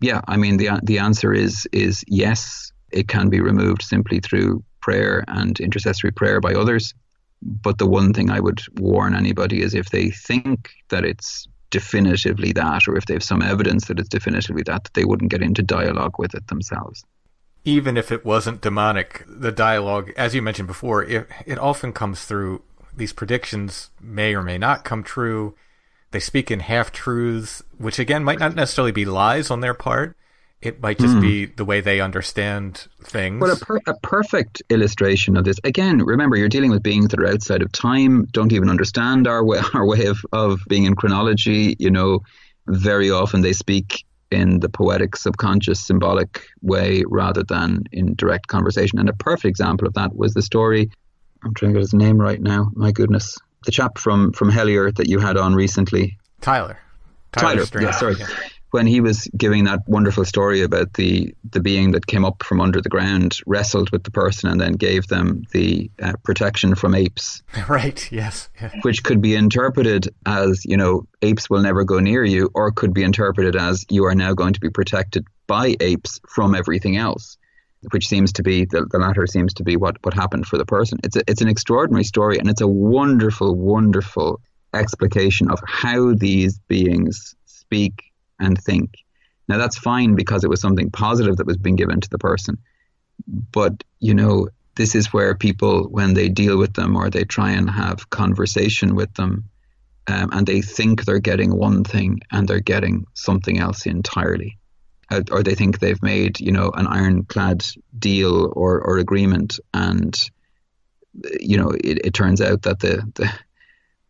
yeah, I mean the the answer is is yes. It can be removed simply through prayer and intercessory prayer by others. But the one thing I would warn anybody is if they think that it's definitively that, or if they have some evidence that it's definitively that, that they wouldn't get into dialogue with it themselves. Even if it wasn't demonic, the dialogue, as you mentioned before, it, it often comes through. These predictions may or may not come true. They speak in half truths, which again might not necessarily be lies on their part. It might just mm. be the way they understand things. Well, a, per- a perfect illustration of this. Again, remember, you're dealing with beings that are outside of time, don't even understand our way, our way of, of being in chronology. You know, very often they speak in the poetic, subconscious, symbolic way rather than in direct conversation. And a perfect example of that was the story. I'm trying to get his name right now. My goodness, the chap from from Hellier that you had on recently. Tyler. Tyler. Tyler yeah, sorry. Yeah when he was giving that wonderful story about the the being that came up from under the ground, wrestled with the person, and then gave them the uh, protection from apes. Right. Yes. Yeah. Which could be interpreted as you know apes will never go near you, or could be interpreted as you are now going to be protected by apes from everything else. Which seems to be the, the latter seems to be what, what happened for the person. It's a, it's an extraordinary story, and it's a wonderful, wonderful explication of how these beings speak and think. Now that's fine because it was something positive that was being given to the person. But, you know, this is where people, when they deal with them or they try and have conversation with them, um, and they think they're getting one thing and they're getting something else entirely. Uh, or they think they've made, you know, an ironclad deal or, or agreement, and you know, it, it turns out that the, the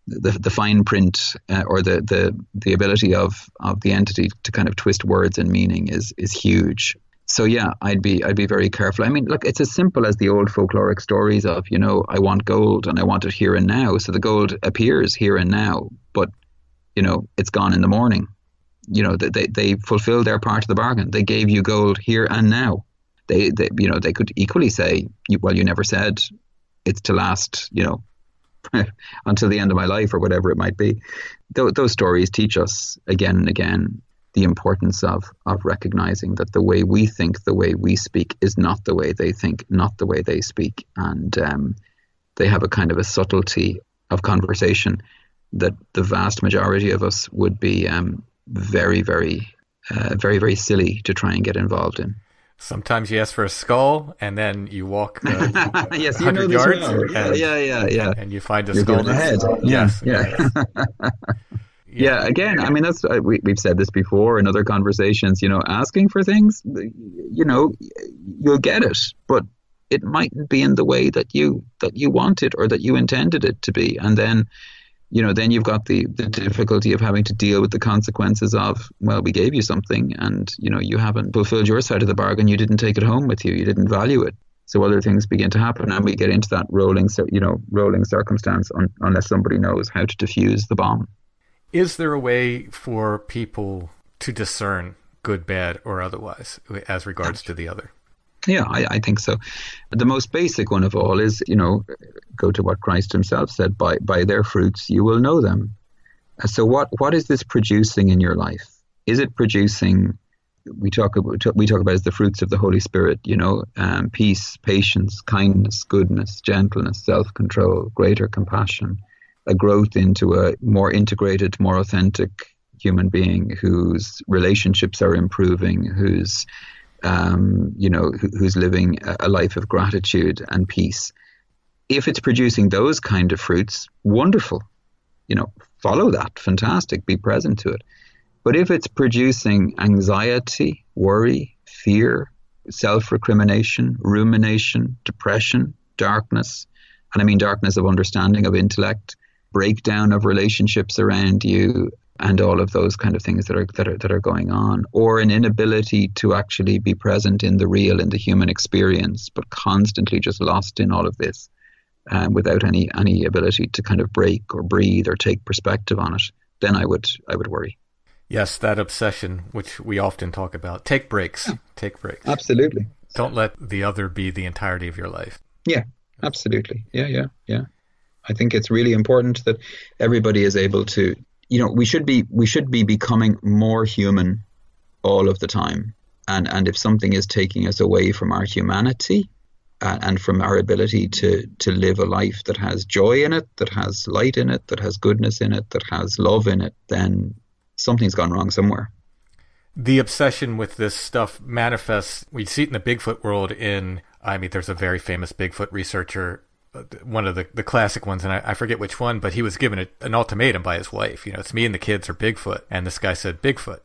the, the fine print uh, or the, the the ability of of the entity to kind of twist words and meaning is is huge. So yeah, I'd be I'd be very careful. I mean, look, it's as simple as the old folkloric stories of you know I want gold and I want it here and now. So the gold appears here and now, but you know it's gone in the morning. You know they they fulfilled their part of the bargain. They gave you gold here and now. They, they you know they could equally say well you never said it's to last you know until the end of my life or whatever it might be. Th- those stories teach us again and again the importance of of recognizing that the way we think, the way we speak, is not the way they think, not the way they speak, and um, they have a kind of a subtlety of conversation that the vast majority of us would be um, very, very, uh, very, very silly to try and get involved in. Sometimes you ask for a skull, and then you walk uh, yes, you know yards. Well. And, yeah, yeah, yeah. And you find a You're skull. Ahead. Yes, yeah. yeah. yeah. again, I mean, that's uh, we, we've said this before in other conversations. You know, asking for things, you know, you'll get it, but it mightn't be in the way that you that you want it or that you intended it to be, and then you know, then you've got the, the difficulty of having to deal with the consequences of, well, we gave you something and, you know, you haven't fulfilled your side of the bargain. You didn't take it home with you. You didn't value it. So other things begin to happen and we get into that rolling, so you know, rolling circumstance un- unless somebody knows how to defuse the bomb. Is there a way for people to discern good, bad, or otherwise as regards to the other? Yeah, I, I, think so. The most basic one of all is, you know, go to what Christ himself said, by, by their fruits you will know them. So what, what is this producing in your life? Is it producing, we talk about, we talk about as the fruits of the Holy Spirit, you know, um, peace, patience, kindness, goodness, gentleness, self-control, greater compassion, a growth into a more integrated, more authentic human being whose relationships are improving, whose um, you know, who, who's living a life of gratitude and peace. If it's producing those kind of fruits, wonderful. You know, follow that, fantastic, be present to it. But if it's producing anxiety, worry, fear, self recrimination, rumination, depression, darkness, and I mean darkness of understanding, of intellect, breakdown of relationships around you, and all of those kind of things that are that are that are going on, or an inability to actually be present in the real, in the human experience, but constantly just lost in all of this, um, without any any ability to kind of break or breathe or take perspective on it, then I would I would worry. Yes, that obsession, which we often talk about. Take breaks. Take breaks. Absolutely. Don't let the other be the entirety of your life. Yeah, absolutely. Yeah, yeah, yeah. I think it's really important that everybody is able to you know we should be we should be becoming more human all of the time. And, and if something is taking us away from our humanity uh, and from our ability to, to live a life that has joy in it, that has light in it, that has goodness in it, that has love in it, then something's gone wrong somewhere. The obsession with this stuff manifests, we see it in the Bigfoot world in, I mean, there's a very famous Bigfoot researcher one of the, the classic ones, and I, I forget which one, but he was given a, an ultimatum by his wife. You know, it's me and the kids or Bigfoot, and this guy said Bigfoot.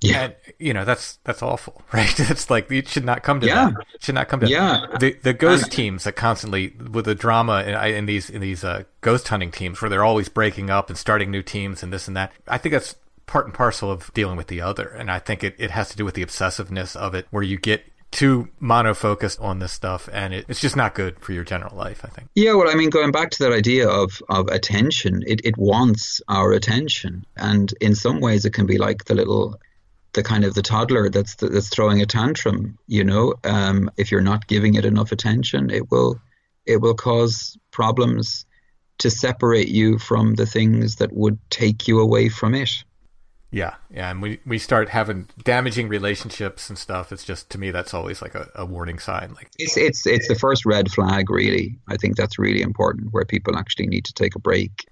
Yeah. And, you know, that's that's awful, right? It's like it should not come to yeah. that. It should not come to yeah. The the ghost teams that constantly with the drama in, in these in these uh, ghost hunting teams where they're always breaking up and starting new teams and this and that. I think that's part and parcel of dealing with the other. And I think it, it has to do with the obsessiveness of it where you get too mono focused on this stuff and it, it's just not good for your general life i think. Yeah well i mean going back to that idea of of attention it, it wants our attention. And in some ways it can be like the little the kind of the toddler that's that's throwing a tantrum you know? Um, if you're not giving it enough attention it will it will cause problems to separate you from the things that would take you away from it yeah, yeah, and we, we start having damaging relationships and stuff. It's just to me that's always like a, a warning sign. Like it's it's it's the first red flag, really. I think that's really important, where people actually need to take a break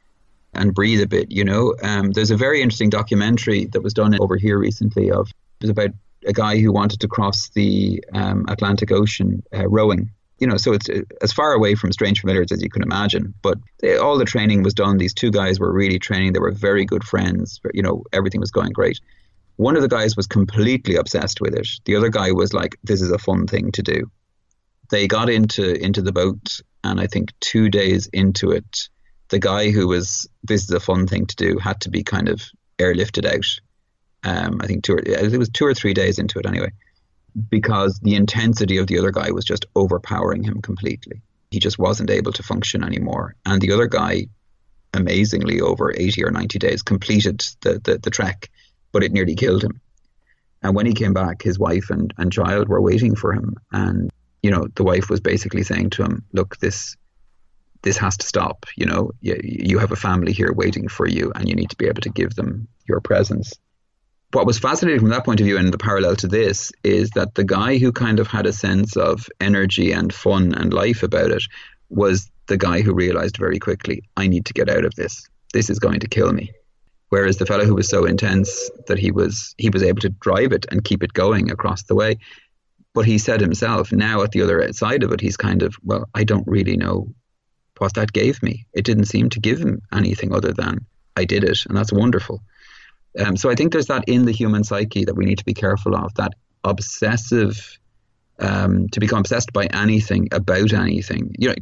and breathe a bit. You know, um, there's a very interesting documentary that was done over here recently. Of it was about a guy who wanted to cross the um, Atlantic Ocean uh, rowing, you know, so it's uh, as far away from strange familiars as you can imagine. But they, all the training was done. These two guys were really training. They were very good friends. You know, everything was going great. One of the guys was completely obsessed with it. The other guy was like, "This is a fun thing to do." They got into into the boat, and I think two days into it, the guy who was, "This is a fun thing to do," had to be kind of airlifted out. Um, I think two or, it was two or three days into it anyway because the intensity of the other guy was just overpowering him completely. He just wasn't able to function anymore. And the other guy, amazingly, over 80 or 90 days, completed the, the, the trek, but it nearly killed him. And when he came back, his wife and, and child were waiting for him. And, you know, the wife was basically saying to him, look, this this has to stop. You know, you, you have a family here waiting for you, and you need to be able to give them your presence what was fascinating from that point of view and the parallel to this is that the guy who kind of had a sense of energy and fun and life about it was the guy who realized very quickly, I need to get out of this. This is going to kill me. Whereas the fellow who was so intense that he was he was able to drive it and keep it going across the way. But he said himself, now at the other side of it, he's kind of, well, I don't really know what that gave me. It didn't seem to give him anything other than I did it, and that's wonderful. Um, so I think there's that in the human psyche that we need to be careful of that obsessive, um, to become obsessed by anything about anything. You know,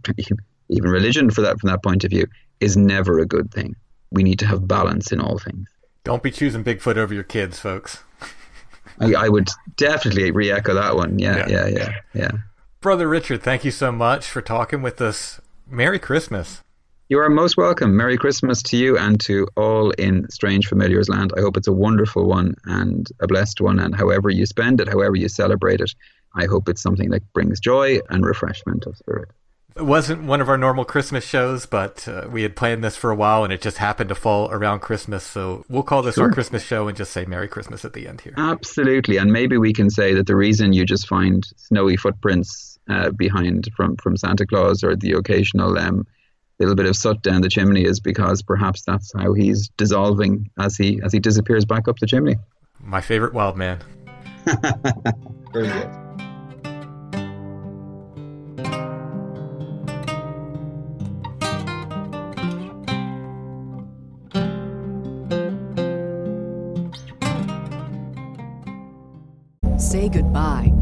even religion, for that from that point of view, is never a good thing. We need to have balance in all things. Don't be choosing Bigfoot over your kids, folks. I, I, would definitely re-echo that one. Yeah, yeah, yeah, yeah, yeah. Brother Richard, thank you so much for talking with us. Merry Christmas. You are most welcome. Merry Christmas to you and to all in Strange Familiars Land. I hope it's a wonderful one and a blessed one. And however you spend it, however you celebrate it, I hope it's something that brings joy and refreshment of spirit. It wasn't one of our normal Christmas shows, but uh, we had planned this for a while and it just happened to fall around Christmas. So we'll call this sure. our Christmas show and just say Merry Christmas at the end here. Absolutely. And maybe we can say that the reason you just find snowy footprints uh, behind from, from Santa Claus or the occasional um, little bit of soot down the chimney is because perhaps that's how he's dissolving as he as he disappears back up the chimney. My favorite wild man. Very good.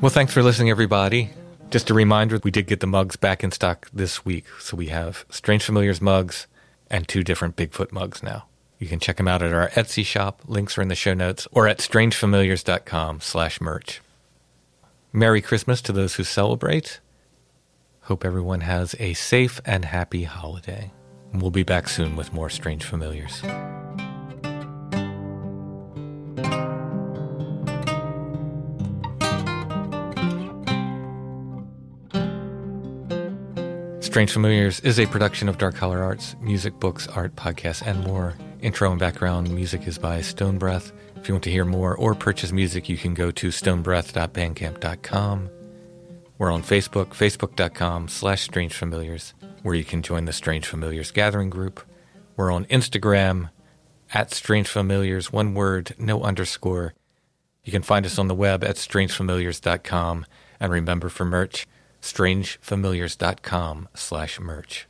Well, thanks for listening, everybody. Just a reminder, we did get the mugs back in stock this week. So we have Strange Familiars mugs and two different Bigfoot mugs now. You can check them out at our Etsy shop. Links are in the show notes or at strangefamiliars.com slash merch. Merry Christmas to those who celebrate. Hope everyone has a safe and happy holiday. We'll be back soon with more Strange Familiars. Strange Familiars is a production of Dark Color Arts, music, books, art, podcasts, and more. Intro and background music is by Stone Breath. If you want to hear more or purchase music, you can go to stonebreath.bandcamp.com. We're on Facebook, facebook.com slash Strange Familiars, where you can join the Strange Familiars gathering group. We're on Instagram at Strange Familiars, one word, no underscore. You can find us on the web at strangefamiliars.com. And remember for merch, strangefamiliars.com slash merch.